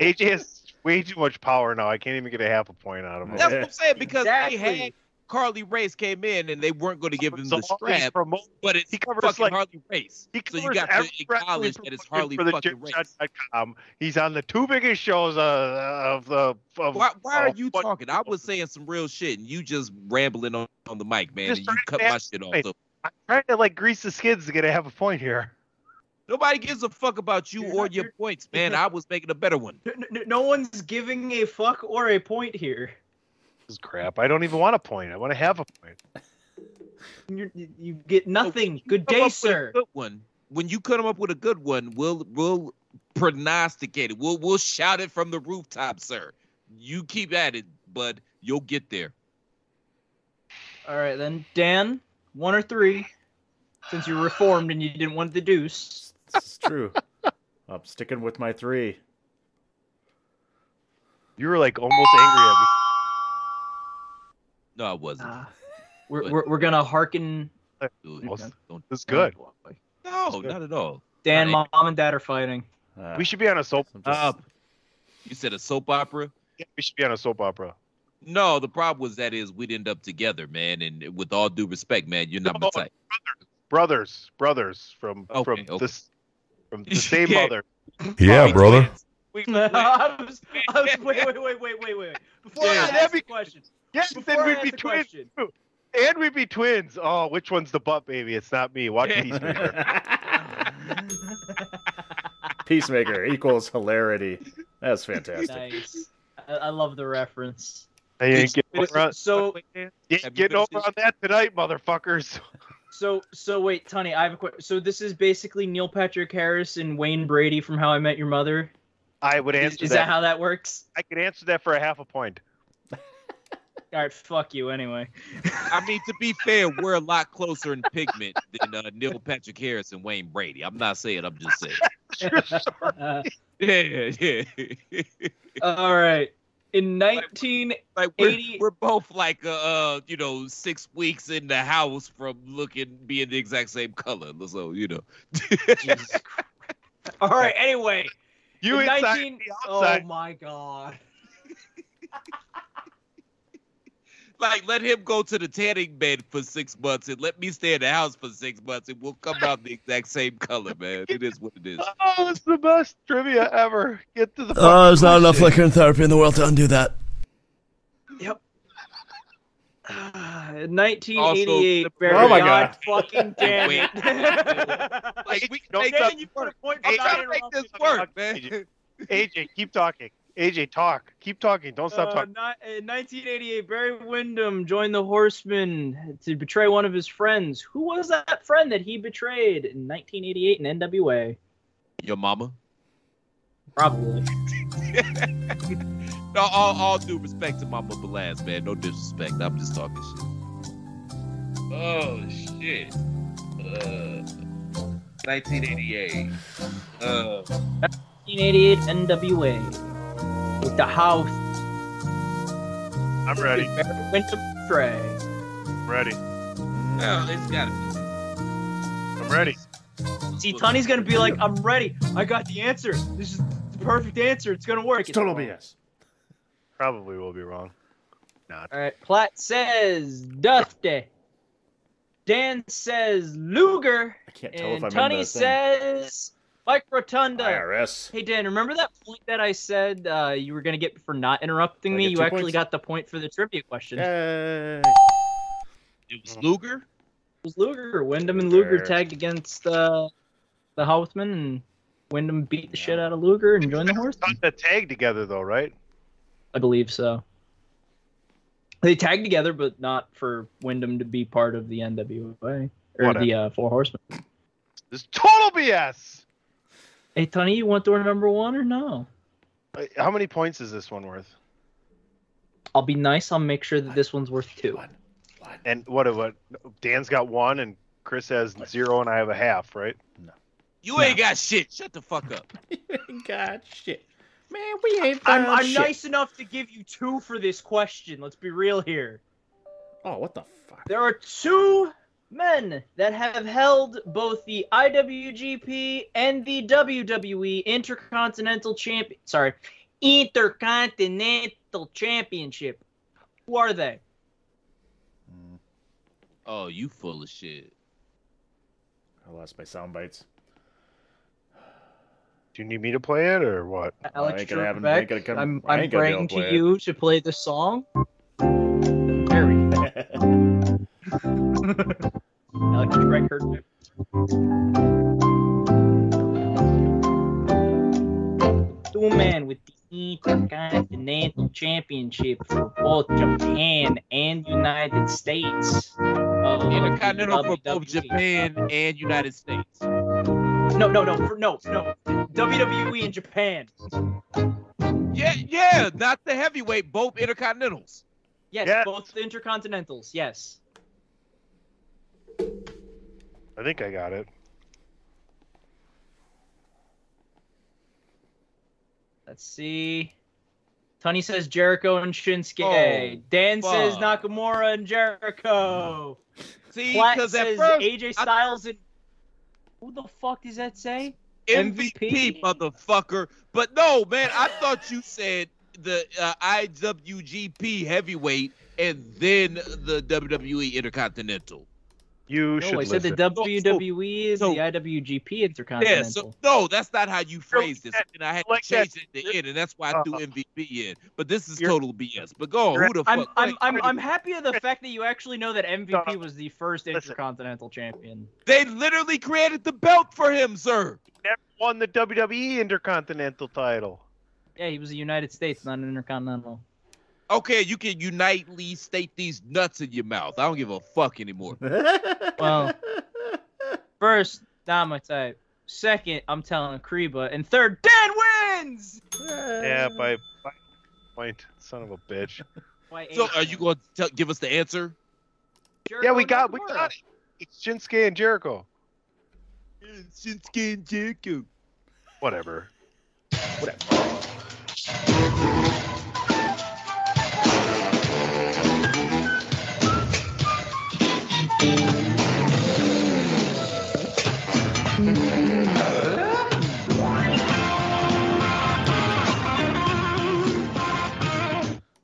AJ has way too much power now. I can't even get a half a point out of him. That's what I'm saying because Exactly. they had Harley Race came in and they weren't going to give him So the strap, promote- but it's he covers, fucking like- Harley Race. He So you got every to wrestling acknowledge that it's Harley for the fucking Race. Gymshot.com. He's on the two biggest shows uh, of the. Of, Why, why are you talking? I was saying some real shit and you just rambling on, on the mic, man, and you cut my shit off. So I'm trying to like grease the skids to get a half a point here. nobody gives a fuck about you or your points, man. I was making a better one. No, no, no one's giving a fuck or a point here. This is crap. I don't even want a point. I want to have a point. You're, you you get nothing. Good day, up with a sir. Good one. When you come up with a good one, we'll we'll prognosticate it. We'll we'll shout it from the rooftop, sir. You keep at it, bud. you'll get there. All right, then, Dan, one or three, since you're reformed and you didn't want the deuce. This is true. I'm sticking with my three. You were like almost angry at me. No, I wasn't. Uh, we're, But- we're, we're gonna hearken. Dude, Well, don't- don't- This is good. no, not at all. Dan, Alright. mom and dad are fighting. Uh, We should be on a soap. I'm just- you said a soap opera? Yeah, we should be on a soap opera. No, the problem was that is we'd end up together, man. And with all due respect, man, you're not my type. Brothers, brothers from Okay, from okay. this from the same Yeah. mother. Yeah, We brother. twins. We, I was, I was, wait, wait, wait, wait, wait, wait. Before Yeah, I that'd ask be- the question, Yes, before then we'd be twins. question, And we'd be twins. Oh, which one's the butt baby? It's not me. Watch Peacemaker. Peacemaker equals hilarity. That's fantastic. nice. I, I love the reference. I ain't getting over on, so, you ain't getting over on that tonight, motherfuckers. so, so wait, Tony, I have a question. So this is basically Neil Patrick Harris and Wayne Brady from How I Met Your Mother. I would Is, answer is that. that how that works? I could answer that for a half a point. All right, fuck you anyway. I mean, to be fair, we're a lot closer in pigment than uh, Neil Patrick Harris and Wayne Brady. I'm not saying. I'm just saying. Uh, Yeah, yeah. all right. In 19 Like we're, 80 we're both like uh, uh you know six weeks in the house from looking being the exact same color. So you know. All right. Anyway, You in inside, 19 me Oh my god. Like let him go to the tanning bed for six months and let me stay in the house for six months and we'll come out the exact same color, man. It is what it is. Oh, it's the best trivia ever. Get to the. Oh, fucking there's not enough question. liquor and therapy in the world to undo that. Yep. Uh, 1988. Also- Barry, Oh my God God. fucking damn it. Like we can make stop. this you put a work. point I'm trying to make this work, man. AJ, keep talking. AJ, talk. Keep talking. Don't stop Uh, talking. ni- in 1988, Barry Windham joined the Horsemen to betray one of his friends. Who was that friend that he betrayed in 1988 in NWA? Your mama. Probably. No, all, all due respect to Mama Belaz, man. No disrespect. I'm just talking shit. Oh shit. Uh, 1988. Uh, 1988 NWA with the house. I'm ready. Barry Windham betray. I'm ready. Oh, well, it's gotta I'm ready. See, Tony's gonna be like, "I'm ready. I got the answer. This is the perfect answer. It's gonna work." It's total wrong. BS. Probably will be wrong. Not. All right. Platt says Dusty. Dan says Luger. I can't tell if I'm Tony in the thing. says Mike Rotunda. IRS. Hey Dan, remember that point that I said uh, you were gonna get for not interrupting I me? You actually points? got the point for the trivia question. Yay. It was Luger. It was Luger. Windham and Luger Sure. tagged against uh, the Horsemen, and Windham beat the shit out of Luger and joined the horse. Got the tag together though, right? I believe so. They tagged together, but not for Windham to be part of the NWA or Whatever. the uh, Four Horsemen. This is total BS. Hey Tony, you want door number one or no? Uh, How many points is this one worth? I'll be nice. I'll make sure that this one's worth two. One. One. And what? What? Dan's got one, and Chris has zero, and I have a half, right? No. You ain't got shit. Shut the fuck up. God shit. Man, we ain't I'm, I'm shit. nice enough to give you two for this question. Let's be real here. Oh, what the fuck? There are two men that have held both the IWGP and the WWE Intercontinental Champion. Sorry, Intercontinental Championship. Who are they? Mm. Oh, you full of shit. I lost my sound bites. Do you need me to play it or what? Alex ain't gonna have- Trebek. ain't gonna come- I'm, I I'm ain't gonna praying to play to it. you to play the song. There we go. Alex Trebek heard me. Two men with the Intercontinental Championship for both Japan and United States. Intercontinental for both Japan and United States. No, no, no, for, no, no. WWE in Japan. Yeah, yeah, not the heavyweight, both intercontinentals. Yes, Yes. both the Intercontinentals. Yes. I think I got it. Let's see. Tony says Jericho and Shinsuke. Oh, Dan says. Nakamura and Jericho. See, Platt because says first AJ I- Styles and who the fuck does that say? MVP, MVP? motherfucker. But no, man, I thought you said the uh, IWGP heavyweight and then the WWE Intercontinental. You No, should I said the listen. WWE is so- the IWGP Yeah, Intercontinental. so no, that's not how you phrased it. And I had like to change that- it at the end, and that's why I threw Uh, MVP in. But this is total BS. But go on, who the I'm, fuck? I'm, I'm, I'm happy of the fact that you actually know that MVP Stop. was the first Listen. Intercontinental Champion. They literally created the belt for him, sir. Never won the WWE Intercontinental title. Yeah, he was a United States, not an Intercontinental. Okay, you can unitely state these nuts in your mouth. I don't give a fuck anymore. Well, First, not my type. Second, I'm telling Kreba. And third, Dan wins! Yeah, by, by point, son of a bitch. So, are you going to give us the answer? yeah, we got we got it. It's Shinsuke and Jericho. Shinsuke and Jericho. Whatever. Whatever.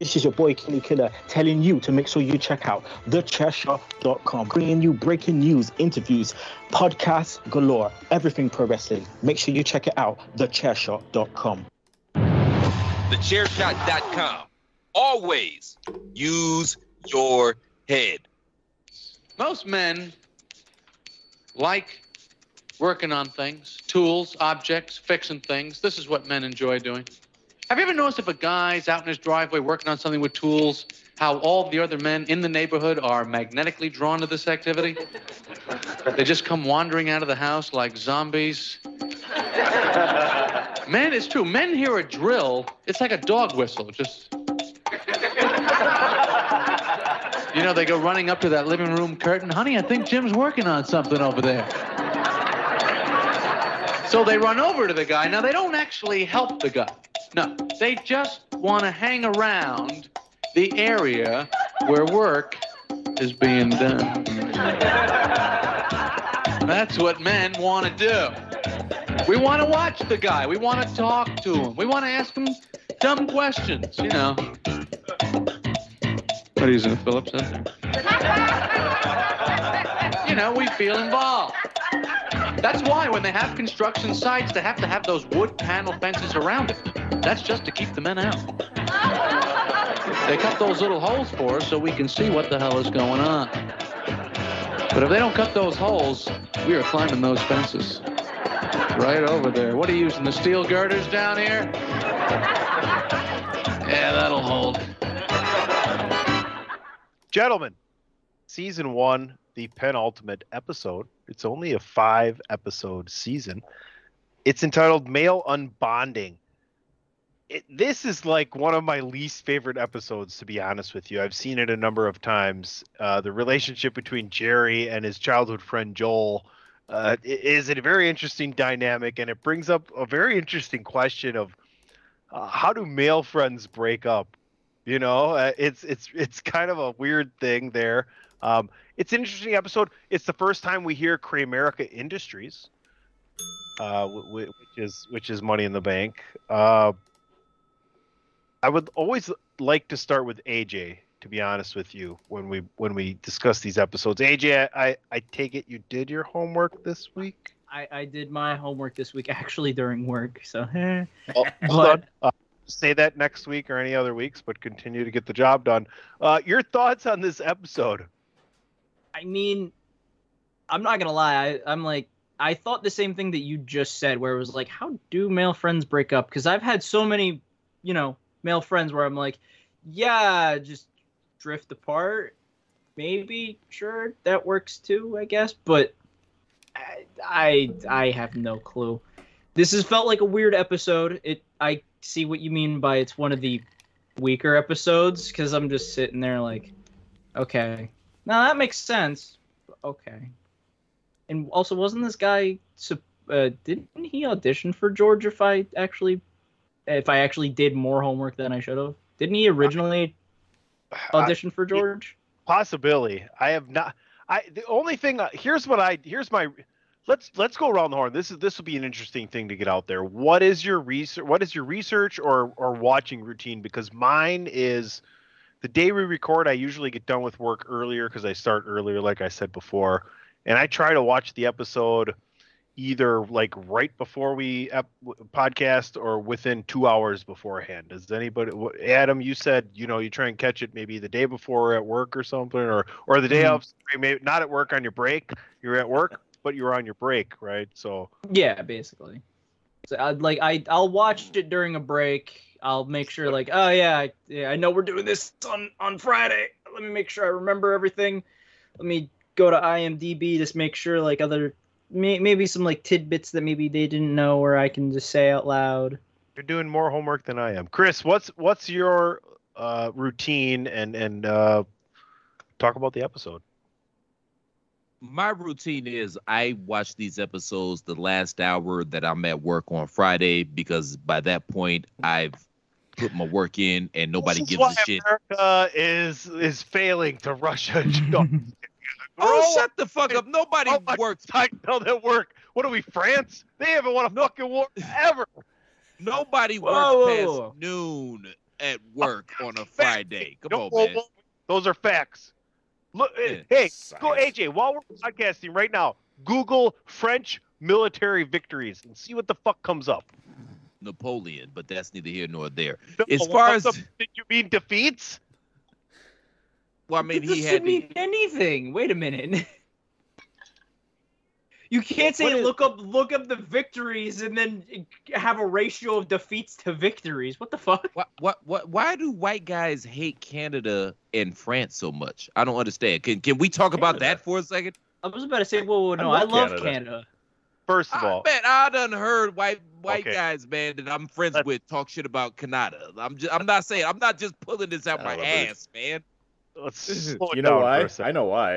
This is your boy Kenny Killer telling you to make sure you check out thechairshot.com, bringing you breaking news, interviews, podcasts galore, everything pro wrestling. Make sure you check it out, thechairshot.com. Thechairshot.com. Always use your head. Most men like working on things, tools, objects, fixing things. This is what men enjoy doing. Have you ever noticed if a guy's out in his driveway working on something with tools, how all the other men in the neighborhood are magnetically drawn to this activity? They just come wandering out of the house like zombies. Men, it's true. Men hear a drill, it's like a dog whistle. Just. You know, they go running up to that living room curtain. Honey, I think Jim's working on something over there. So they run over to the guy. Now, they don't actually help the guy. No, they just want to hang around the area where work is being done. That's what men want to do. We want to watch the guy. We want to talk to him. We want to ask him dumb questions, you know. What are you using Phillips? You know, we feel involved. That's why when they have construction sites, they have to have those wood panel fences around it. That's just to keep the men out. They cut those little holes for us so we can see what the hell is going on. But if they don't cut those holes, we are climbing those fences. Right over there. What are you using, the steel girders down here? Yeah, that'll hold. Gentlemen, season one, the penultimate episode. It's only a five episode season. It's entitled Male Unbonding. It, this is like one of my least favorite episodes, to be honest with you. I've seen it a number of times. Uh, the relationship between Jerry and his childhood friend Joel uh, is a very interesting dynamic, and it brings up a very interesting question of uh, how do male friends break up? You know, uh, it's it's it's kind of a weird thing there. Um, it's an interesting episode. It's the first time we hear Kramerica Industries, uh, wh- wh- which is which is Money in the Bank. Uh, I would always like to start with AJ. To be honest with you, when we when we discuss these episodes, AJ, I I take it you did your homework this week. I, I did my homework this week actually during work, so eh. Oh, hold But- on. Uh, say that next week or any other weeks, but continue to get the job done. Uh, your thoughts on this episode? I mean, I'm not gonna lie. I, I'm like, I thought the same thing that you just said, where it was like, how do male friends break up? Because I've had so many, you know, male friends where I'm like, yeah, just drift apart. Maybe, sure, that works too, I guess. But I, I, I have no clue. This has felt like a weird episode. It, I see what you mean by it's one of the weaker episodes because I'm just sitting there like, okay, now that makes sense. Okay. And also, wasn't this guy? Uh, didn't he audition for George? If I actually, if I actually did more homework than I should have, didn't he originally audition for George? Possibility. I have not. I the only thing. Uh, here's what I. Here's my. Let's let's go around the horn. This is this will be an interesting thing to get out there. What is your research? What is your research or or watching routine? Because mine is the day we record. I usually get done with work earlier because I start earlier, like I said before, and I try to watch the episode either like right before we ep- podcast or within two hours beforehand. Does anybody, Adam? You said you know you try and catch it maybe the day before at work or something, or or the day Mhm. of, maybe not at work on your break. You're at work, but you're on your break, right? So Yeah, basically. So I'd like I I'll watch it during a break. I'll make sure like oh yeah yeah I know we're doing this on on Friday. Let me make sure I remember everything. Let me go to IMDb just make sure like other may, maybe some like tidbits that maybe they didn't know or I can just say out loud. you're doing more homework than I am. Chris, what's what's your uh, routine and and uh, talk about the episode? my routine is I watch these episodes the last hour that I'm at work on Friday because by that point I've put my work in and nobody This is gives why a shit. America is is failing to Russia. Oh, shut the fuck up! Nobody works. Seinfeld at work. What are we, France? They haven't won a fucking war ever. Nobody works Whoa, whoa, past noon at work on a Friday. Come No, on, man. whoa. Those are facts. Look, eh, hey, go AJ. While we're podcasting right now, Google French military victories and see what the fuck comes up. Napoleon, but that's neither here nor there. No, As far as did you mean defeats? Well, I mean, This he doesn't had mean anything. Wait a minute. You can't say What is- look up look up the victories and then have a ratio of defeats to victories. What the fuck? What, what, what, why do white guys hate Canada and France so much? I don't understand. Can can we talk about that for a second? I was about to say, whoa, whoa, no, I love love, Canada. Canada. First of all, Man, I done heard white white Okay. guys, man, that I'm friends with talk shit about Canada. I'm just, I'm not saying I'm not just pulling this out my Son of ass, man. Let's slow You know down why? for a second. I know why.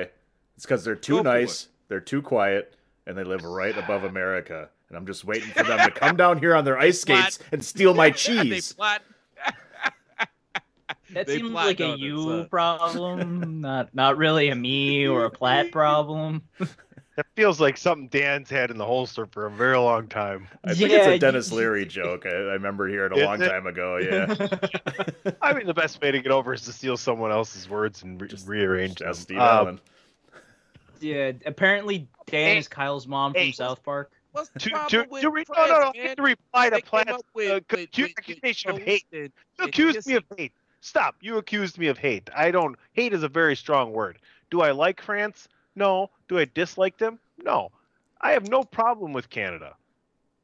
It's because they're too for nice, they're too quiet, and they live right above America. And I'm just waiting for them to come down here on their ice skates and steal my cheese. plot. That They seems like a you son. problem, not not really a me or a Platt problem. That feels like something Dan's had in the holster for a very long time. I think Yeah, it's a you- Denis Leary joke. I, I remember hearing a long it? time ago. Yeah. I mean, the best way to get over is to steal someone else's words and re- rearrange them. Steve Uh, Allen. yeah, apparently Dan is Kyle's mom from South Park. What's the to, problem to, with to re- no, no, no, to reply to They came with- uh, with- with- accu- with accusation of hate. and- You and accused me of hate. Stop. You accused me of hate. I don't. Hate is a very strong word. Do I like France? No. Do I dislike them? No. I have no problem with Canada.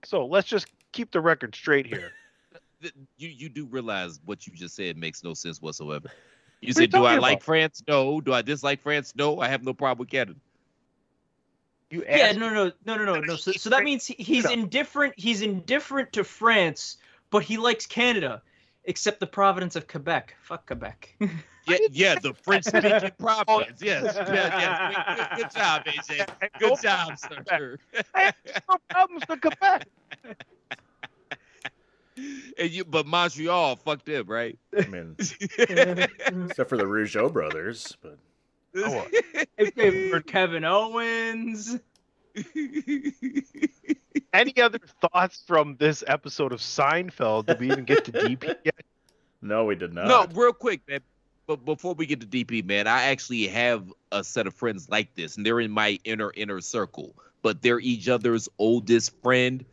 So let's just keep the record straight here. you you do realize what you just said makes no sense whatsoever. You What are you said, "Do I talking like? France? No. Do I dislike France? No. I have no problem with Canada." You Yeah, no, no, no, no, no, no. So, so that means he- he's Shut indifferent. He's indifferent to France, but he likes Canada, except the province of Quebec. Fuck Quebec. Yeah, yeah, the French speaking province. Yes, yeah, yeah. Good, good, good job, AJ. Good job, sir. I have no problems with Quebec. and you, but Montreal, fucked up, right? I mean, except for the Rougeau brothers, but If they were Kevin Owens. Any other thoughts from this episode of Seinfeld? Did we even get to DP yet? no, we did not. No, real quick, man. But before we get to DP, man, I actually have a set of friends like this, and they're in my inner inner circle. But they're each other's oldest friend,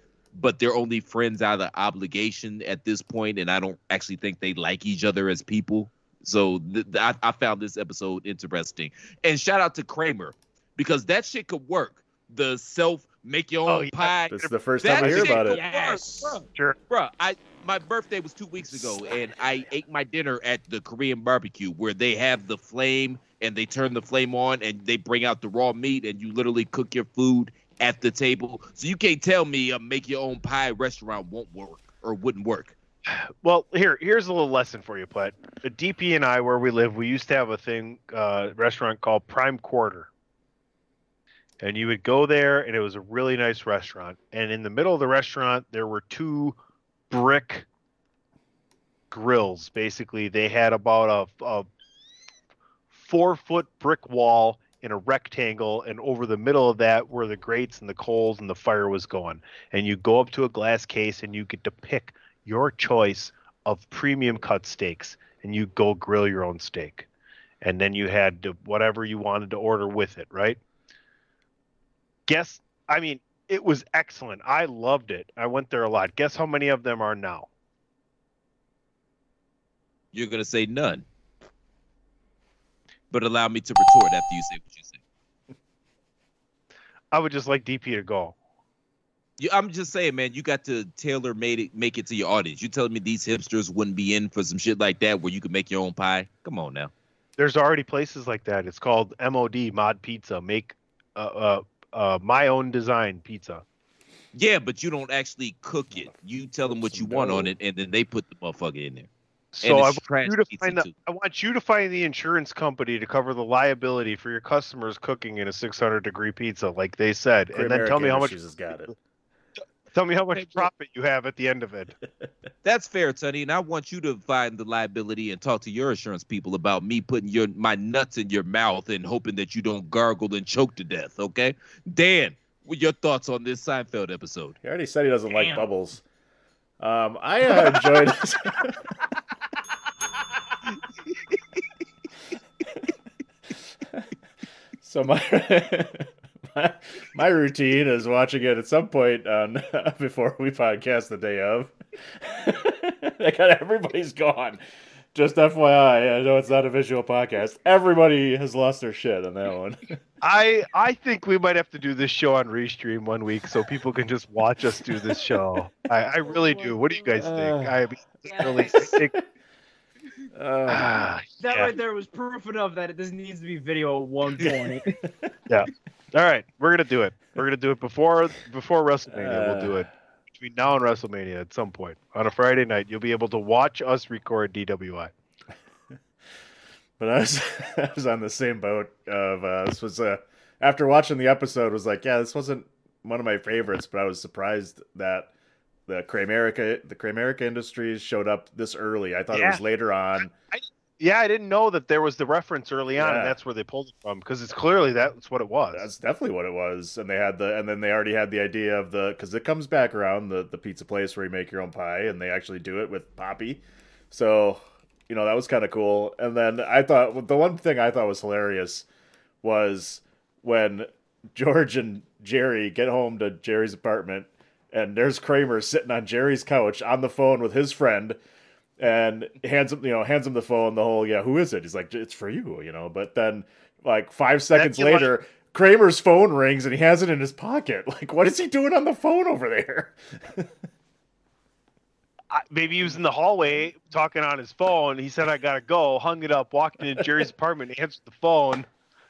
but they're only friends out of obligation at this point, and I don't actually think they like each other as people. So th- th- I, I found this episode interesting. And shout out to Kramer because that shit could work. The self make your Oh, own yeah. pie. This is the first That time I hear about could it. Yes. work, bro. Sure. Bruh, I my birthday was two weeks ago, and I ate my dinner at the Korean barbecue where they have the flame and they turn the flame on and they bring out the raw meat and you literally cook your food at the table. So you can't tell me a make your own pie restaurant won't work or wouldn't work. Well, here, here's a little lesson for you, Platt. The DP and I, where we live, we used to have a thing, uh, restaurant called Prime Quarter. And you would go there, and it was a really nice restaurant. And in the middle of the restaurant, there were two brick grills. Basically, they had about a, a four foot brick wall in a rectangle, and over the middle of that were the grates and the coals, and the fire was going. And you go up to a glass case, and you get to pick your choice of premium cut steaks, and you go grill your own steak. And then you had to, whatever you wanted to order with it, right? Guess, I mean, it was excellent. I loved it. I went there a lot. Guess how many of them are now? You're gonna say none. But allow me to retort after you say what you say. I would just like DP to go. You, I'm just saying, man, you got to tailor made it make it to your audience. You telling me these hipsters wouldn't be in for some shit like that where you could make your own pie? Come on now. There's already places like that. It's called MOD Mod Pizza. Make uh, uh, uh, my own design pizza. Yeah, but you don't actually cook it. You tell them what you want on it, and then they put the motherfucker in there. So I want you to find the. I want you to find the insurance company to cover the liability for your customers cooking in a 600 degree pizza, like they said, and then tell me how much Industries has got it. Tell me how much profit you have at the end of it. That's fair, Tony, and I want you to find the liability and talk to your insurance people about me putting your my nuts in your mouth and hoping that you don't gargle and choke to death. Okay, Dan, what your thoughts on this Seinfeld episode? He already said he doesn't like bubbles. Um, I uh, enjoyed it. so my, my my routine is watching it at some point on before we podcast the day of. I got everybody's gone. Just FYI, I know it's not a visual podcast. Everybody has lost their shit on that one. I I think we might have to do this show on restream one week so people can just watch us do this show. I, I really do. What do you guys think? I mean, really I think, Ah, That yeah. right there was proof enough that this needs to be video at one point. yeah. All right, we're gonna do it. We're gonna do it before before WrestleMania. we'll do it between now and WrestleMania at some point on a Friday night. You'll be able to watch us record DWI. But I was I was on the same boat of uh, this was uh, after watching the episode was like yeah this wasn't one of my favorites but I was surprised that the Kramerica the Kramerica Industries showed up this early I thought it was later on Yeah, I didn't know that there was the reference early on, Yeah. and that's where they pulled it from because it's clearly that's what it was. that's definitely what it was and they had the and then they already had the idea of the because it comes back around the the pizza place where you make your own pie and they actually do it with Poppy so you know that was kind of cool and then I thought the one thing I thought was hilarious was when George and Jerry get home to Jerry's apartment, and there's Kramer sitting on Jerry's couch on the phone with his friend, and hands him, you know, hands him the phone. The whole, yeah, who is it? He's like, it's for you, you know. But then, like five seconds you're like- later, Kramer's phone rings and he has it in his pocket. Like, what is he doing on the phone over there? Maybe he was in the hallway talking on his phone. He said, "I gotta go." Hung it up, walked into Jerry's apartment, answered the phone.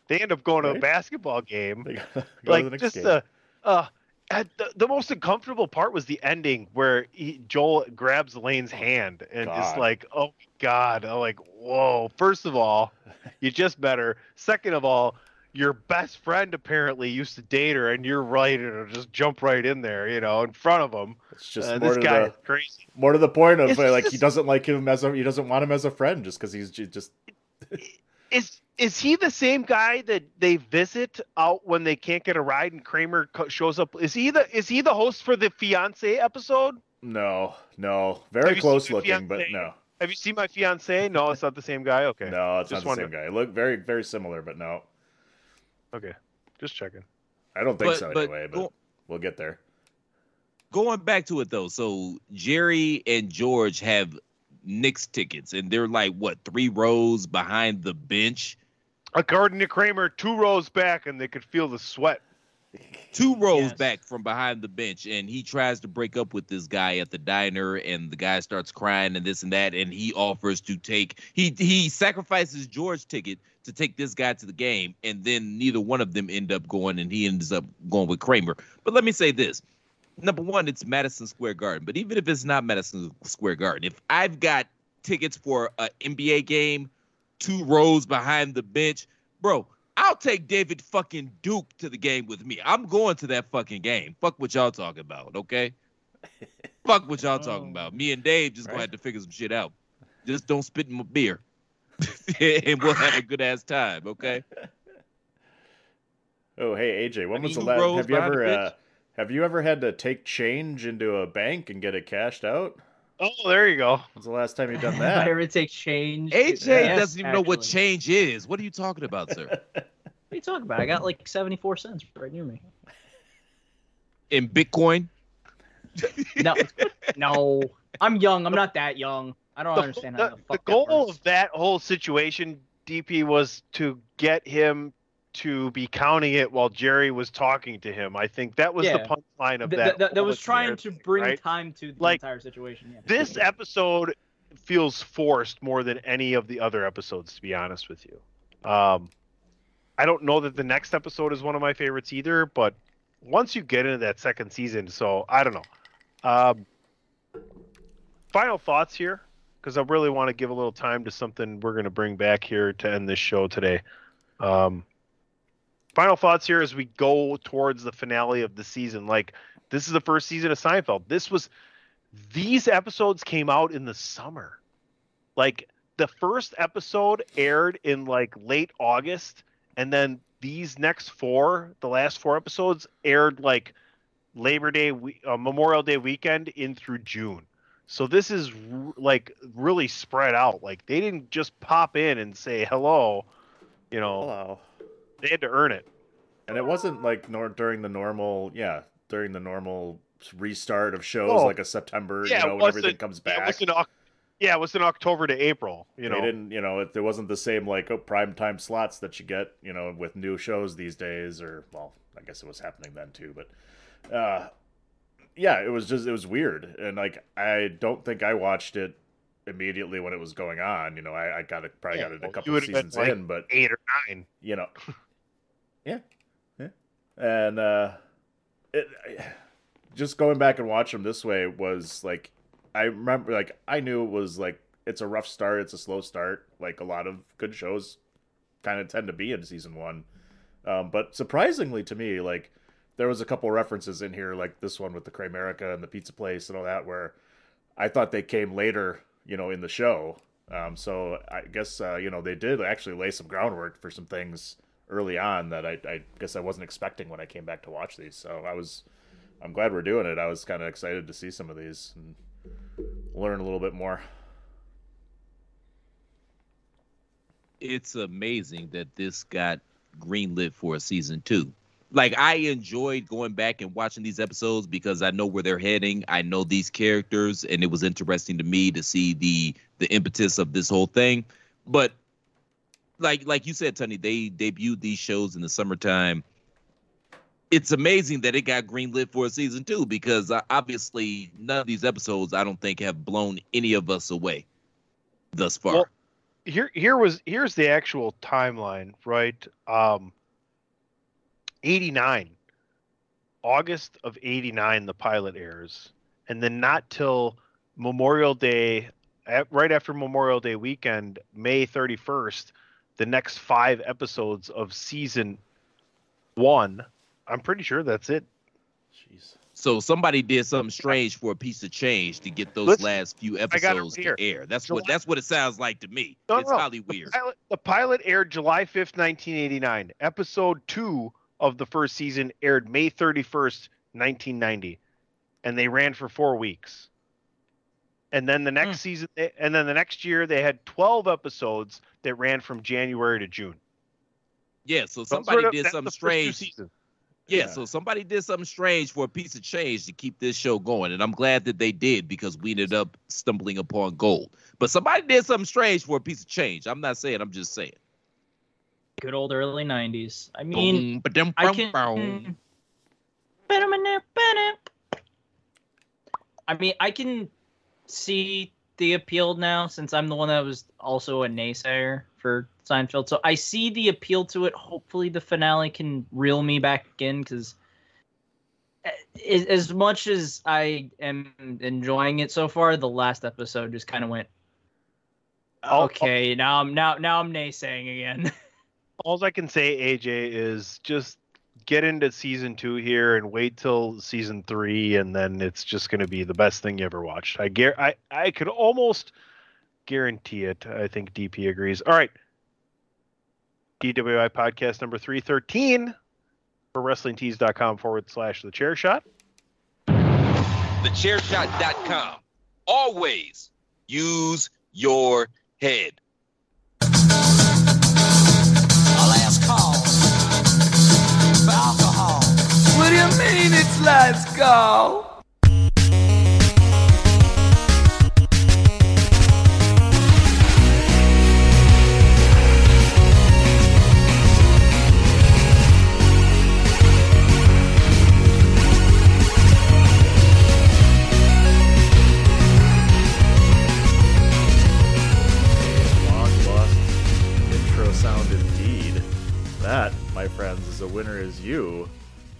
They end up going to a basketball game. Go to the like next just game. the uh at the, the most uncomfortable part was the ending where he, Joel grabs Lane's hand and is God. like, "Oh god!" I'm like, "Whoa!" First of all, you just met her. Second of all, your best friend apparently used to date her, and you're right to just jump right in there, you know, in front of him. It's just Uh, more this guy the- is crazy. More to the point of It's like he doesn't like him as a he doesn't want him as a friend just because he's ju- just Is is he the same guy that they visit out when they can't get a ride and Kramer co- shows up? Is he the is he the host for the fiance episode? no no very close seen my looking but no Have you seen my fiance? No, it's not the same guy. Okay. no it's Just not the same guy. Look very very similar but no Okay. Just checking. I don't think But- so but anyway but go- we'll get there. Going back to it though, so Jerry and George have Knicks tickets, and they're like what three rows behind the bench. According to Kramer, two rows back, and they could feel the sweat. two rows back from behind the bench and he tries to break up with this guy at the diner and the guy starts crying and this and that and he offers to take he he sacrifices George's ticket to take this guy to the game and then neither one of them end up going and he ends up going with Kramer. But let me say this. Number one, it's Madison Square Garden. But even if it's not Madison Square Garden, if I've got tickets for an NBA game, two rows behind the bench, bro, I'll take David fucking Duke to the game with me. I'm going to that fucking game. Fuck what y'all talking about, okay? Fuck what y'all talking about. Me and Dave just gonna have to figure some shit out. Just don't spit in my beer. and we'll have a good ass time, okay? Oh hey AJ, when I was the last? Have you ever uh, have you ever had to take change into a bank and get it cashed out? Oh, there you go. When's the last time you've done that? I that? ever take change. AJ Yes, doesn't even know what change is. What are you talking about, sir? What are you talking about? I got like 74 cents right near me. In Bitcoin? No, no. I'm young. I'm not that young. I don't The- understand the, how the the fuck that goal works. of that whole situation, DP, was to get him to be counting it while Jerry was talking to him. I think that was the Yeah. punchline of Th- that. th- th- that was trying to bring right? time to the Like, entire situation. Yeah. This episode feels forced more than any of the other episodes, to be honest with you. Um, I don't know that the next episode is one of my favorites either, but once you get into that second season, so I don't know. Um, final thoughts here. because I really want to give a little time to something we're going to bring back here to end this show today. Um, final thoughts here as we go towards the finale of the season. Like this is the first season of Seinfeld. This was these episodes came out in the summer. Like the first episode aired in like late August, and then these next four, the last four episodes, aired like Labor Day, uh, Memorial Day weekend in through June. So this is r- like really spread out. Like they didn't just pop in and say hello. You know, Hello. They had to earn it. And it wasn't like nor during the normal, yeah, during the normal restart of shows, Oh. like a September, Yeah, you know, when everything comes Yeah, back. was yeah, it was in October to April. You know, they didn't, you know, it, there wasn't the same like oh, prime time slots that you get, you know, with new shows these days. Or well, I guess it was happening then too, but uh, yeah, it was just it was weird, and like I don't think I watched it immediately when it was going on. You know, I, I got it probably Yeah, got it a couple would've been, seasons like, in, but eight or nine. you know, yeah, yeah, and uh, it just going back and watching them this way was like I remember like I knew it was like it's a rough start, it's a slow start, like a lot of good shows kind of tend to be in season one. Um, but surprisingly to me, like there was a couple references in here, like this one with the Kramerica and the pizza place and all that, where I thought they came later, you know, in the show. Um, so I guess uh, you know they did actually lay some groundwork for some things early on that I, I guess I wasn't expecting when I came back to watch these. So I was, I'm glad we're doing it. I was kind of excited to see some of these and learn a little bit more. it's amazing that this got greenlit for a season two. Like I enjoyed going back and watching these episodes because I know where they're heading. I know these characters, and it was interesting to me to see the the impetus of this whole thing. But like like you said, Tony, they debuted these shows in the summertime. It's amazing that it got greenlit for a season two because uh, obviously none of these episodes I don't think have blown any of us away thus far. Well, here here was here's the actual timeline, right? Um 89. August of 89 the pilot airs and then not till Memorial Day at, right after Memorial Day weekend, May 31st, the next 5 episodes of season 1. I'm pretty sure that's it. Jeez. So somebody did something strange for a piece of change to get those Listen, last few I got it episodes here. to air. That's what that's what it sounds like to me. No, it's no, highly the weird. Pilot, the pilot aired July 5th, 1989. Episode 2 of the first season aired May 31st, 1990. And they ran for 4 weeks. And then the next Hmm. season and then the next year they had 12 episodes that ran from January to June. Yeah, so somebody were the- did something the first two strange. Yeah, Yeah. so somebody did something strange for a piece of change to keep this show going, and I'm glad that they did because we ended up stumbling upon gold. But somebody did something strange for a piece of change. I'm not saying. I'm just saying. Good old early '90s. I mean, Boom, ba-dum, I bum, can. boom. I mean, I can see the appeal now since I'm the one that was also a naysayer for Seinfeld. So I see the appeal to it. Hopefully, the finale can reel me back in because eh, as much as I am enjoying it so far, the last episode just kind of went. Okay, now I'm now now I'm naysaying again. All I can say, AJ, is just get into season two here and wait till season three, and then it's just going to be the best thing you ever watched. I gar- I I could almost guarantee it. I think DP agrees. All right, DWI podcast number three thirteen for WrestlingTees.com forward slash The Chair Shot. TheChairShot.com. Always use your head. Sound indeed. That, my friends, is a winner is you,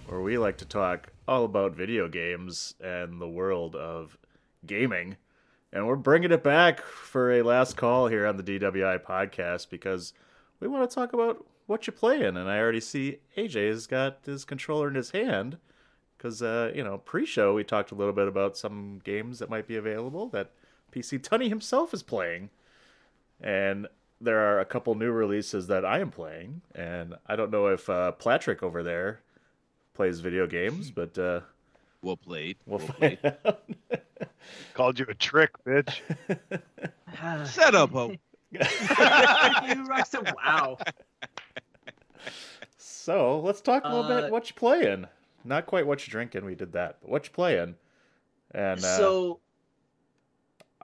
where we like to talk all about video games and the world of gaming. And we're bringing it back for a last call here on the DWI podcast because we want to talk about what you're playing. And I already see AJ's got his controller in his hand because, uh, you know, pre show we talked a little bit about some games that might be available that PC Tunney himself is playing. And there are a couple new releases that I am playing. And I don't know if uh, Platrick over there plays video games, but. Uh, well played. We'll, Well find played. Called you a trick, bitch. Shut up, Ho. you Wow. So let's talk a little Uh, bit what you playing. Not quite what you drinking. We did that, but what you playing. And uh, so,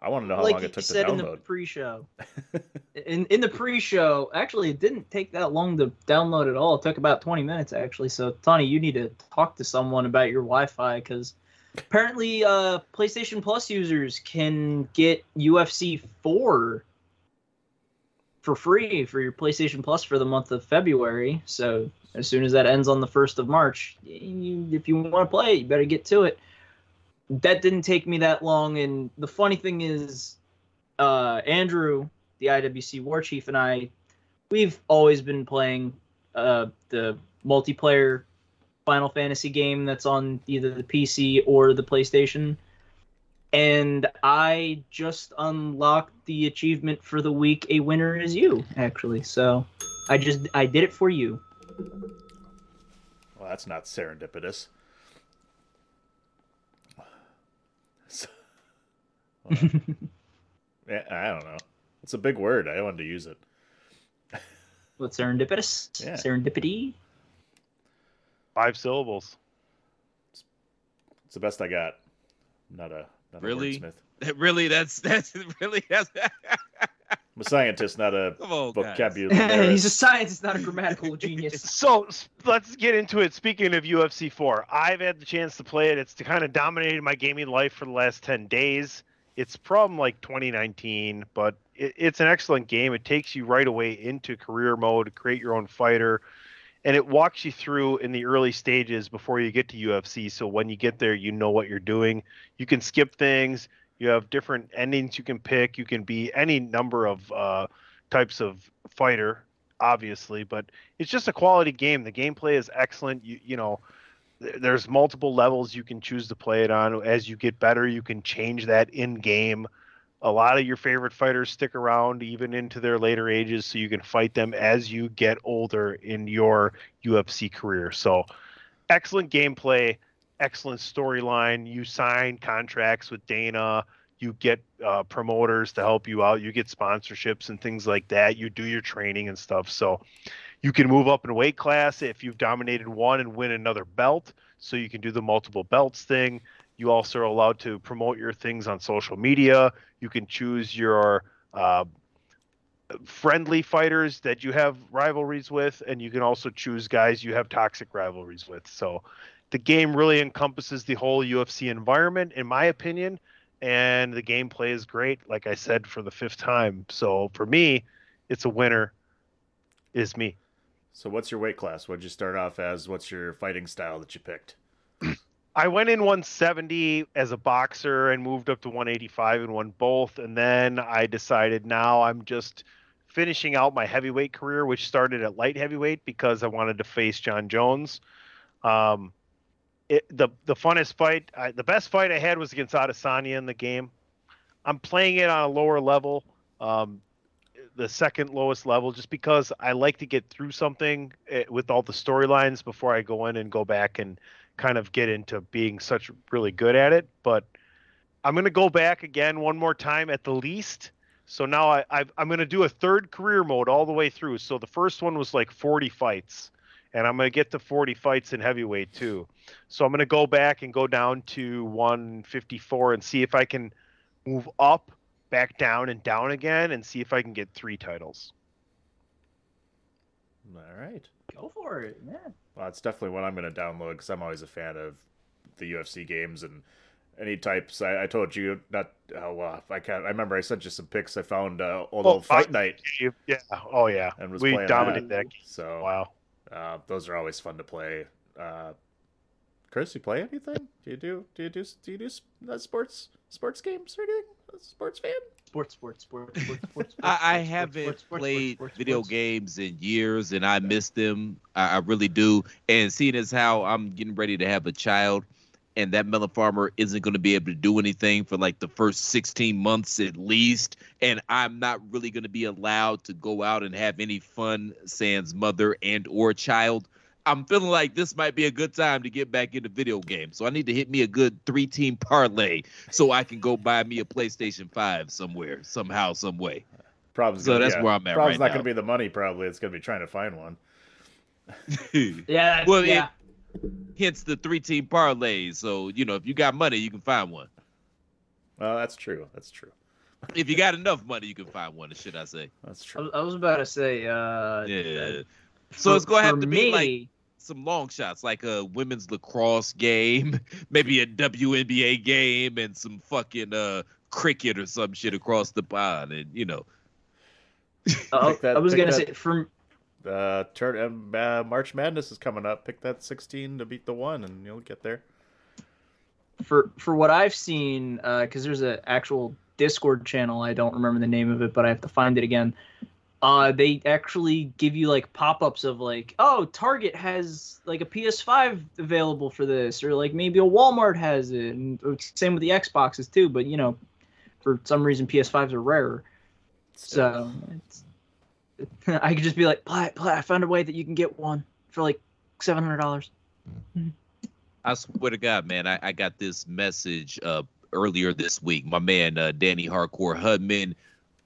I want to know how like long it took to said in the download. pre-show, in in the pre-show, actually, it didn't take that long to download at all. It took about 20 minutes, actually. So, Tony, you need to talk to someone about your Wi-Fi because apparently, uh, PlayStation Plus users can get UFC 4 for free for your PlayStation Plus for the month of February. So, as soon as that ends on the first of March, you, if you want to play it, you better get to it that didn't take me that long. And the funny thing is, uh, Andrew, the IWC war chief, and I, we've always been playing uh, the multiplayer Final Fantasy game that's on either the PC or the PlayStation. And I just unlocked the achievement for the week. A winner is you, actually. So I just I did it for you. Well, that's not serendipitous. So- well, yeah, I don't know. It's a big word. I wanted to use it. What serendipitous? Yeah. Serendipity. Five syllables. It's the best I got. Not a not Really? a wordsmith. Really? That's that's really that's. I'm a scientist, not a Come vocabulary. He's a scientist, not a grammatical genius. So let's get into it. Speaking of UFC 4, I've had the chance to play it. It's kind of dominated my gaming life for the last 10 days. It's from like 2019, but it, it's an excellent game. It takes you right away into career mode, create your own fighter, and it walks you through in the early stages before you get to UFC. So when you get there, you know what you're doing. You can skip things. You have different endings you can pick. You can be any number of uh, types of fighter, obviously, but it's just a quality game. The gameplay is excellent. You you know, there's multiple levels you can choose to play it on. As you get better, you can change that in game. A lot of your favorite fighters stick around even into their later ages, so you can fight them as you get older in your UFC career. So, excellent gameplay, excellent storyline. You sign contracts with Dana. You get uh, promoters to help you out. You get sponsorships and things like that. You do your training and stuff. So you can move up in weight class if you've dominated one and win another belt. So you can do the multiple belts thing. You also are allowed to promote your things on social media. You can choose your uh, friendly fighters that you have rivalries with, and you can also choose guys you have toxic rivalries with. So the game really encompasses the whole UFC environment, in my opinion, and the gameplay is great. Like I said for the fifth time, so for me, it's a winner. Is me. So what's your weight class? What'd you start off as? What's your fighting style that you picked? I went in 170 as a boxer and moved up to 185 and won both. And then I decided now I'm just finishing out my heavyweight career, which started at light heavyweight because I wanted to face Jon Jones. Um, it, the the funnest fight, I, the best fight I had was against Adesanya in the game. I'm playing it on a lower level, um, the second lowest level, just because I like to get through something eh, with all the storylines before I go in and go back and kind of get into being such really good at it. But I'm going to go back again one more time at the least. So now I, I've, I'm going to do a third career mode all the way through. So the first one was like 40 fights, and I'm going to get to 40 fights in heavyweight too. So I'm going to go back and go down to 154 and see if I can move up, back down, and down again, and see if I can get three titles. All right. Go for it, yeah. Well, it's definitely one I'm going to download because I'm always a fan of the UFC games and any types. I, I told you not. Oh, well, I can't. I remember I sent you some pics. I found uh, old Oh, old Fight I- Night. Yeah. Oh yeah. And was we playing dominated that. that. game. So Wow. uh, those are always fun to play. Uh, Chris, you play anything? Do you do do you do do you do uh, sports? sports games or anything? A sports fan? Sports, sports, sports, sports, sports. I, I sports, haven't sports, sports, played sports, video sports. games in years, and I miss them. I, I really do. And seeing as how I'm getting ready to have a child, and that melon farmer isn't going to be able to do anything for like the first 16 months at least, and I'm not really going to be allowed to go out and have any fun sans mother and or child. I'm feeling like this might be a good time to get back into video games. So I need to hit me a good three team parlay so I can go buy me a PlayStation 5 somewhere, somehow, some way. Problem's So gonna- that's yeah, where I'm at Problem's right not going to be the money. Probably it's going to be trying to find one. Yeah, well, yeah. it, hence the three team parlay. So, you know, if you got money, you can find one. Well, that's true. That's true. If you got enough money, you can find one, should I say. That's true. was, I was about to say, uh, Yeah. So for- it's going to have for to me, be like some long shots, like a women's lacrosse game, maybe a WNBA game, and some fucking uh cricket or some shit across the pond, and you know. uh, that- I was gonna that- say from Uh, turn, um, uh, March Madness is coming up. Pick that 16 to beat the one, and you'll get there. for for what I've seen, because there's an actual Discord channel. I don't remember the name of it, but I have to find it again. Uh, they actually give you like pop-ups of like, oh, Target has like a PS5 available for this, or like maybe a Walmart has it, and uh, same with the Xboxes too. But you know, for some reason PS5s are rarer, so it's, I could just be like, Platt, Platt, I found a way that you can get one for like seven hundred dollars. I swear to God, man, I, I got this message uh earlier this week. My man uh, Danny Hardcore Hudman.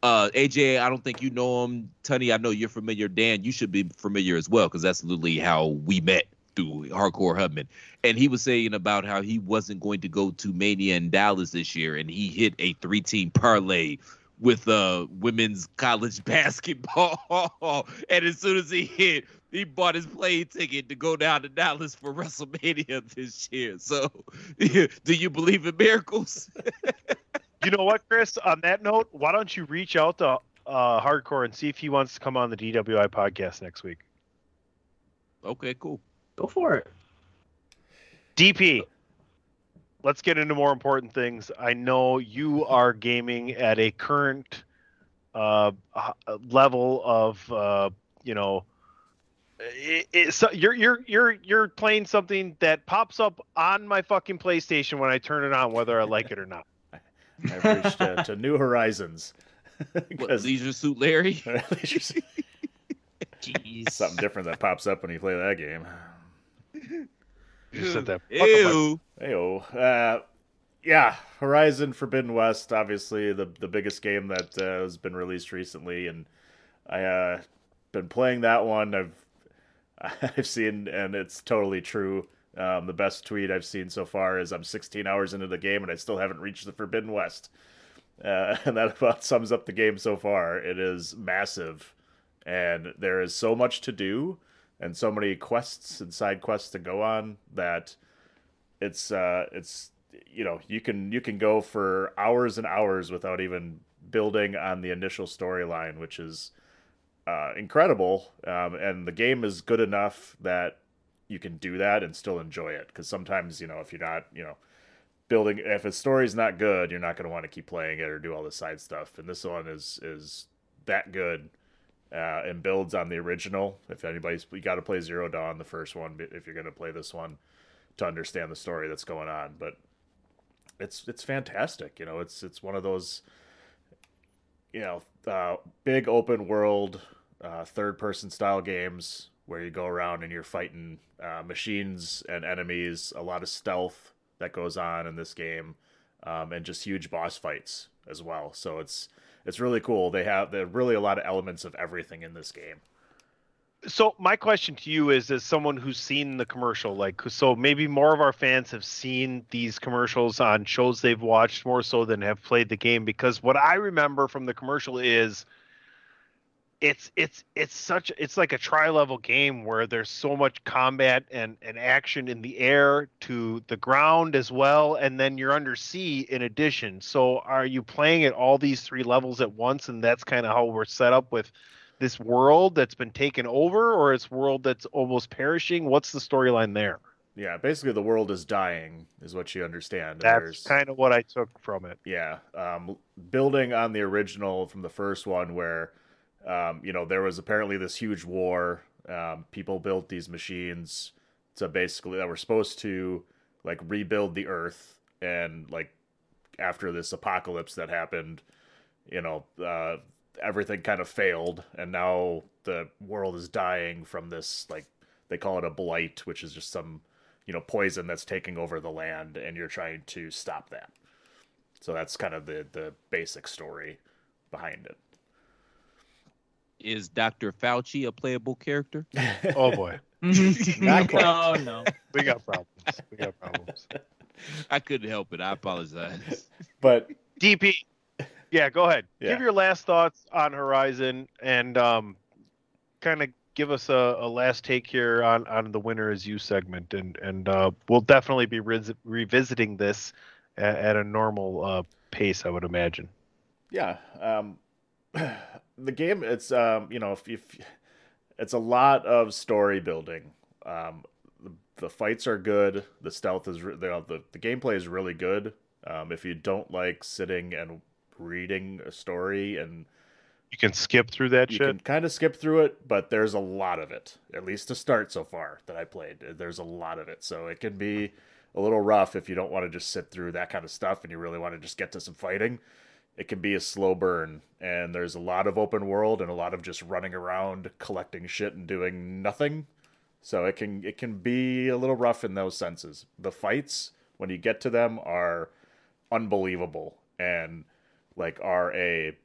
Uh, AJ, I don't think you know him. Tunny, I know you're familiar. Dan, you should be familiar as well, because that's literally how we met through Hardcore Hubman. And he was saying about how he wasn't going to go to Mania in Dallas this year, and he hit a three-team parlay with uh women's college basketball. and as soon as he hit, he bought his plane ticket to go down to Dallas for WrestleMania this year. So, do you believe in miracles? You know what, Chris? On that note, why don't you reach out to uh, Hardcore and see if he wants to come on the DWI podcast next week? Okay, cool. Go for it. DP, let's get into more important things. I know you are gaming at a current uh, level of, uh, you know, it, it, so you're you're you're you're playing something that pops up on my fucking PlayStation when I turn it on, whether I like it or not. I've reached uh, to new horizons. What, Leisure Suit Larry? Leisure Suit- Jeez. Something different that pops up when you play that game. You said that. Ew. Heyo. Uh, yeah, Horizon Forbidden West, obviously the the biggest game that uh, has been released recently, and I uh, been playing that one. I've I've seen, and it's totally true. Um, the best tweet I've seen so far is I'm 16 hours into the game and I still haven't reached the Forbidden West. Uh, and that about sums up the game so far. It is massive, and there is so much to do, and so many quests and side quests to go on that it's uh, it's you know you can you can go for hours and hours without even building on the initial storyline, which is uh, incredible. Um, and the game is good enough that you can do that and still enjoy it. Because sometimes you know if you're not you know building if a story's not good, you're not going to want to keep playing it or do all the side stuff. And this one is is that good uh, and builds on the original. If anybody's you got to play Zero Dawn, the first one, if you're going to play this one to understand the story that's going on. But it's it's fantastic. You know, it's it's one of those you know uh, big open world uh, third person style games where you go around and you're fighting uh, machines and enemies. A lot of stealth that goes on in this game, um, and just huge boss fights as well. So it's it's really cool. They have are really a lot of elements of everything in this game. So my question to you is, as someone who's seen the commercial, like, so maybe more of our fans have seen these commercials on shows they've watched more so than have played the game. Because what I remember from the commercial is, it's it's it's such it's like a tri level game where there's so much combat and and action in the air to the ground as well, and then you're under sea in addition. So are you playing at all these three levels at once, and that's kind of how we're set up with this world that's been taken over or it's world that's almost perishing what's the storyline there Yeah, basically the world is dying, is what you understand. and That's kind of what I took from it. Yeah, um, building on the original from the first one, where um, you know there was apparently this huge war. Um, people built these machines to basically that were supposed to like rebuild the Earth, and like after this apocalypse that happened, you know, uh, everything kind of failed, and now the world is dying from this like they call it a blight, which is just some you know poison that's taking over the land, and you're trying to stop that. So that's kind of the the basic story behind it. Is Dr. Fauci a playable character? Oh boy, Not quite. no, no. we got problems. We got problems. I couldn't help it. I apologize. But DP, yeah, go ahead. Yeah. Give your last thoughts on Horizon and um, kind of give us a, a last take here on, on the winner is you segment, and and uh, we'll definitely be res- revisiting this at, at a normal uh, pace, I would imagine. yeah, um, the game it's um, you know if, if it's a lot of story building. Um, the, the fights are good. The stealth is re- the, the the gameplay is really good. Um, if you don't like sitting and reading a story and You can skip through that you shit. can kind of skip through it, but there's a lot of it. At least to start so far that I played, there's a lot of it. So it can be a little rough if you don't want to just sit through that kind of stuff and you really want to just get to some fighting. It can be a slow burn, and there's a lot of open world and a lot of just running around collecting shit and doing nothing. So it can it can be a little rough in those senses. The fights when you get to them are unbelievable and like are a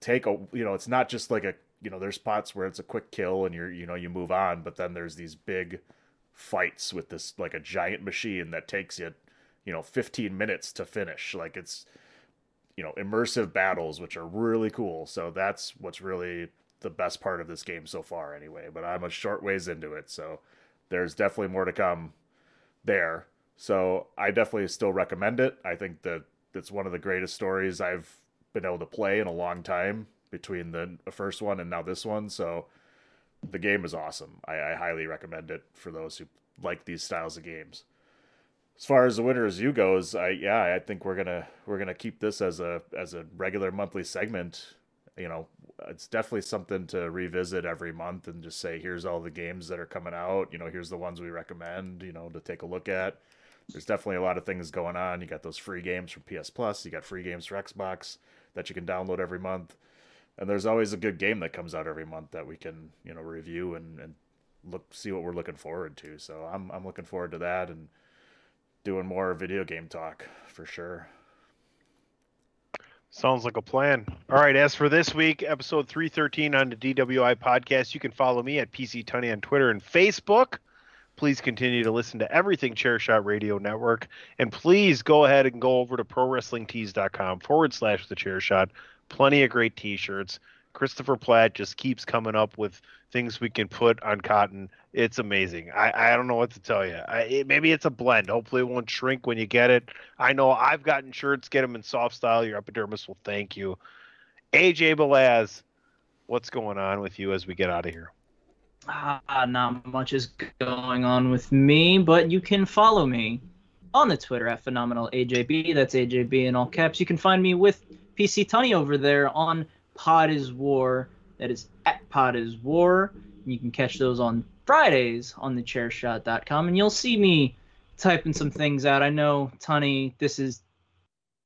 take a you know it's not just like a you know there's spots where it's a quick kill and you're you know you move on but then there's these big fights with this like a giant machine that takes you you know 15 minutes to finish like it's you know immersive battles which are really cool. So that's what's really the best part of this game so far anyway but i'm a short ways into it so there's definitely more to come there. So i definitely still recommend it. I think that it's one of the greatest stories i've been able to play in a long time between the first one and now this one. So the game is awesome. I, I highly recommend it for those who like these styles of games as far as the winner as you goes, I yeah, I think we're gonna we're gonna keep this as a as a regular monthly segment. You know, it's definitely something to revisit every month and just say, here's all the games that are coming out. You know, here's the ones we recommend. You know, to take a look at. There's definitely a lot of things going on. You got those free games from PS Plus. You got free games for Xbox that you can download every month. And there's always a good game that comes out every month that we can you know review and, and look see what we're looking forward to. So I'm I'm looking forward to that and doing more video game talk for sure. Sounds like a plan. All right. As for this week, episode 313 on the DWI podcast, you can follow me at PC Tunney on Twitter and Facebook. Please continue to listen to everything Chairshot Radio Network. And please go ahead and go over to prowrestlingtees.com forward slash the chairshot. Plenty of great t shirts. Christopher Platt just keeps coming up with things we can put on cotton. It's amazing. I, I don't know what to tell you. I, it, maybe it's a blend. Hopefully, it won't shrink when you get it. I know I've gotten shirts. Get them in soft style. Your epidermis will thank you. AJ Belaz, what's going on with you as we get out of here? Ah, not much is going on with me, but you can follow me on the Twitter at phenomenal AJB. That's AJB in all caps. You can find me with PC Tunney over there on Pod is War. That is at Pod is War. You can catch those on Fridays on thechairshot.com, and you'll see me typing some things out. I know, Tony, this is,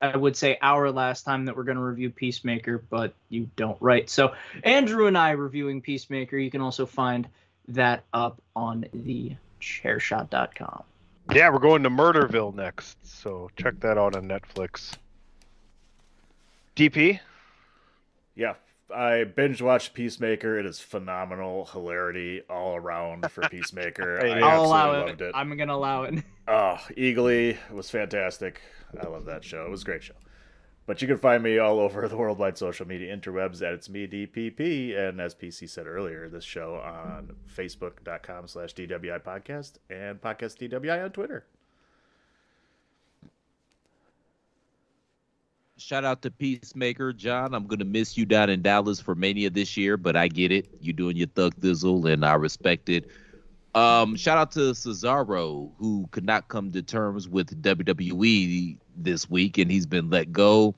I would say, our last time that we're going to review Peacemaker, but you don't write. So, Andrew and I reviewing Peacemaker, you can also find that up on the thechairshot.com. Yeah, we're going to Murderville next, so check that out on Netflix. DP? Yeah, I binge watched Peacemaker. It is phenomenal hilarity all around for Peacemaker. I I'll allow it. loved it. I'm going to allow it. Oh, Eagly was fantastic. I love that show. It was a great show. But you can find me all over the worldwide social media interwebs at It's Me DPP. And as PC said earlier, this show on Facebook.com slash DWI Podcast and Podcast DWI on Twitter. Shout out to Peacemaker, John. I'm gonna miss you down in Dallas for Mania this year, but I get it. You're doing your thug thizzle, and I respect it. Um, shout out to Cesaro, who could not come to terms with WWE this week, and he's been let go.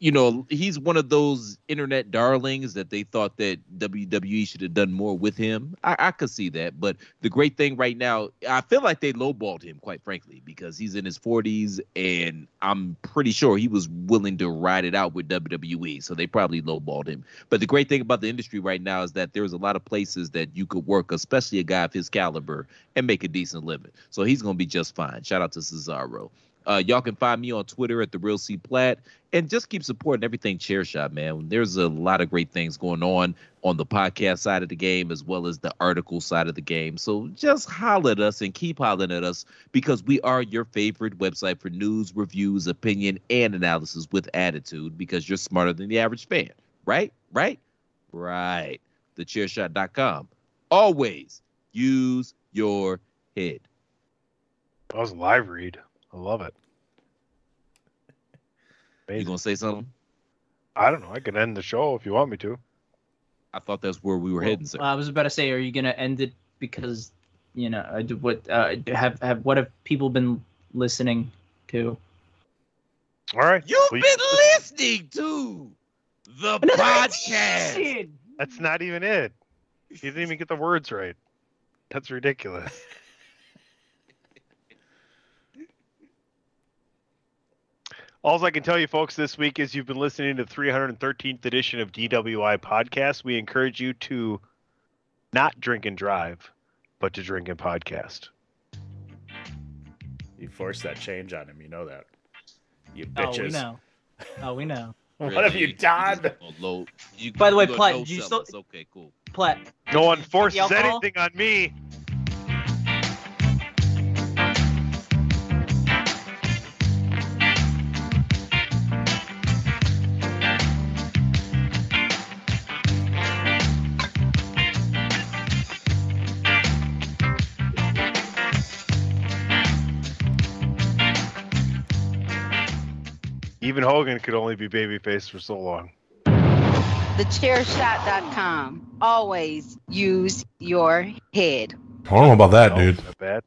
You know, he's one of those internet darlings that they thought that WWE should have done more with him. I, I could see that, but the great thing right now, I feel like they lowballed him, quite frankly, because he's in his 40s, and I'm pretty sure he was willing to ride it out with WWE. So they probably lowballed him. But the great thing about the industry right now is that there's a lot of places that you could work, especially a guy of his caliber, and make a decent living. So he's gonna be just fine. Shout out to Cesaro. Uh, y'all can find me on Twitter at the Real C Platt, and just keep supporting everything Chairshot, man. There's a lot of great things going on on the podcast side of the game as well as the article side of the game. So just holler at us and keep hollering at us because we are your favorite website for news, reviews, opinion, and analysis with attitude. Because you're smarter than the average fan, right? Right? Right. TheChairShot.com. Always use your head. That was a live read. I love it. You gonna say something? I don't know. I can end the show if you want me to. I thought that's where we were heading, sir. I was about to say, are you gonna end it because you know I do- what uh, have have what have people been listening to? All right. You've Well, been listening to the podcast. That's not even it. You didn't even get the words right. That's ridiculous. All I can tell you, folks, this week is you've been listening to the 313th edition of DWI Podcast. We encourage you to not drink and drive, but to drink and podcast. You forced that change on him. You know that. You bitches. Oh, we know. Oh, we know. What have you done? Low. You, By the way, Platt, know you still- okay, cool. Platt. No one forces anything on me. Even Hogan could only be babyface for so long. TheChairShot.com. Always use your head. I don't know about that, dude. not bad.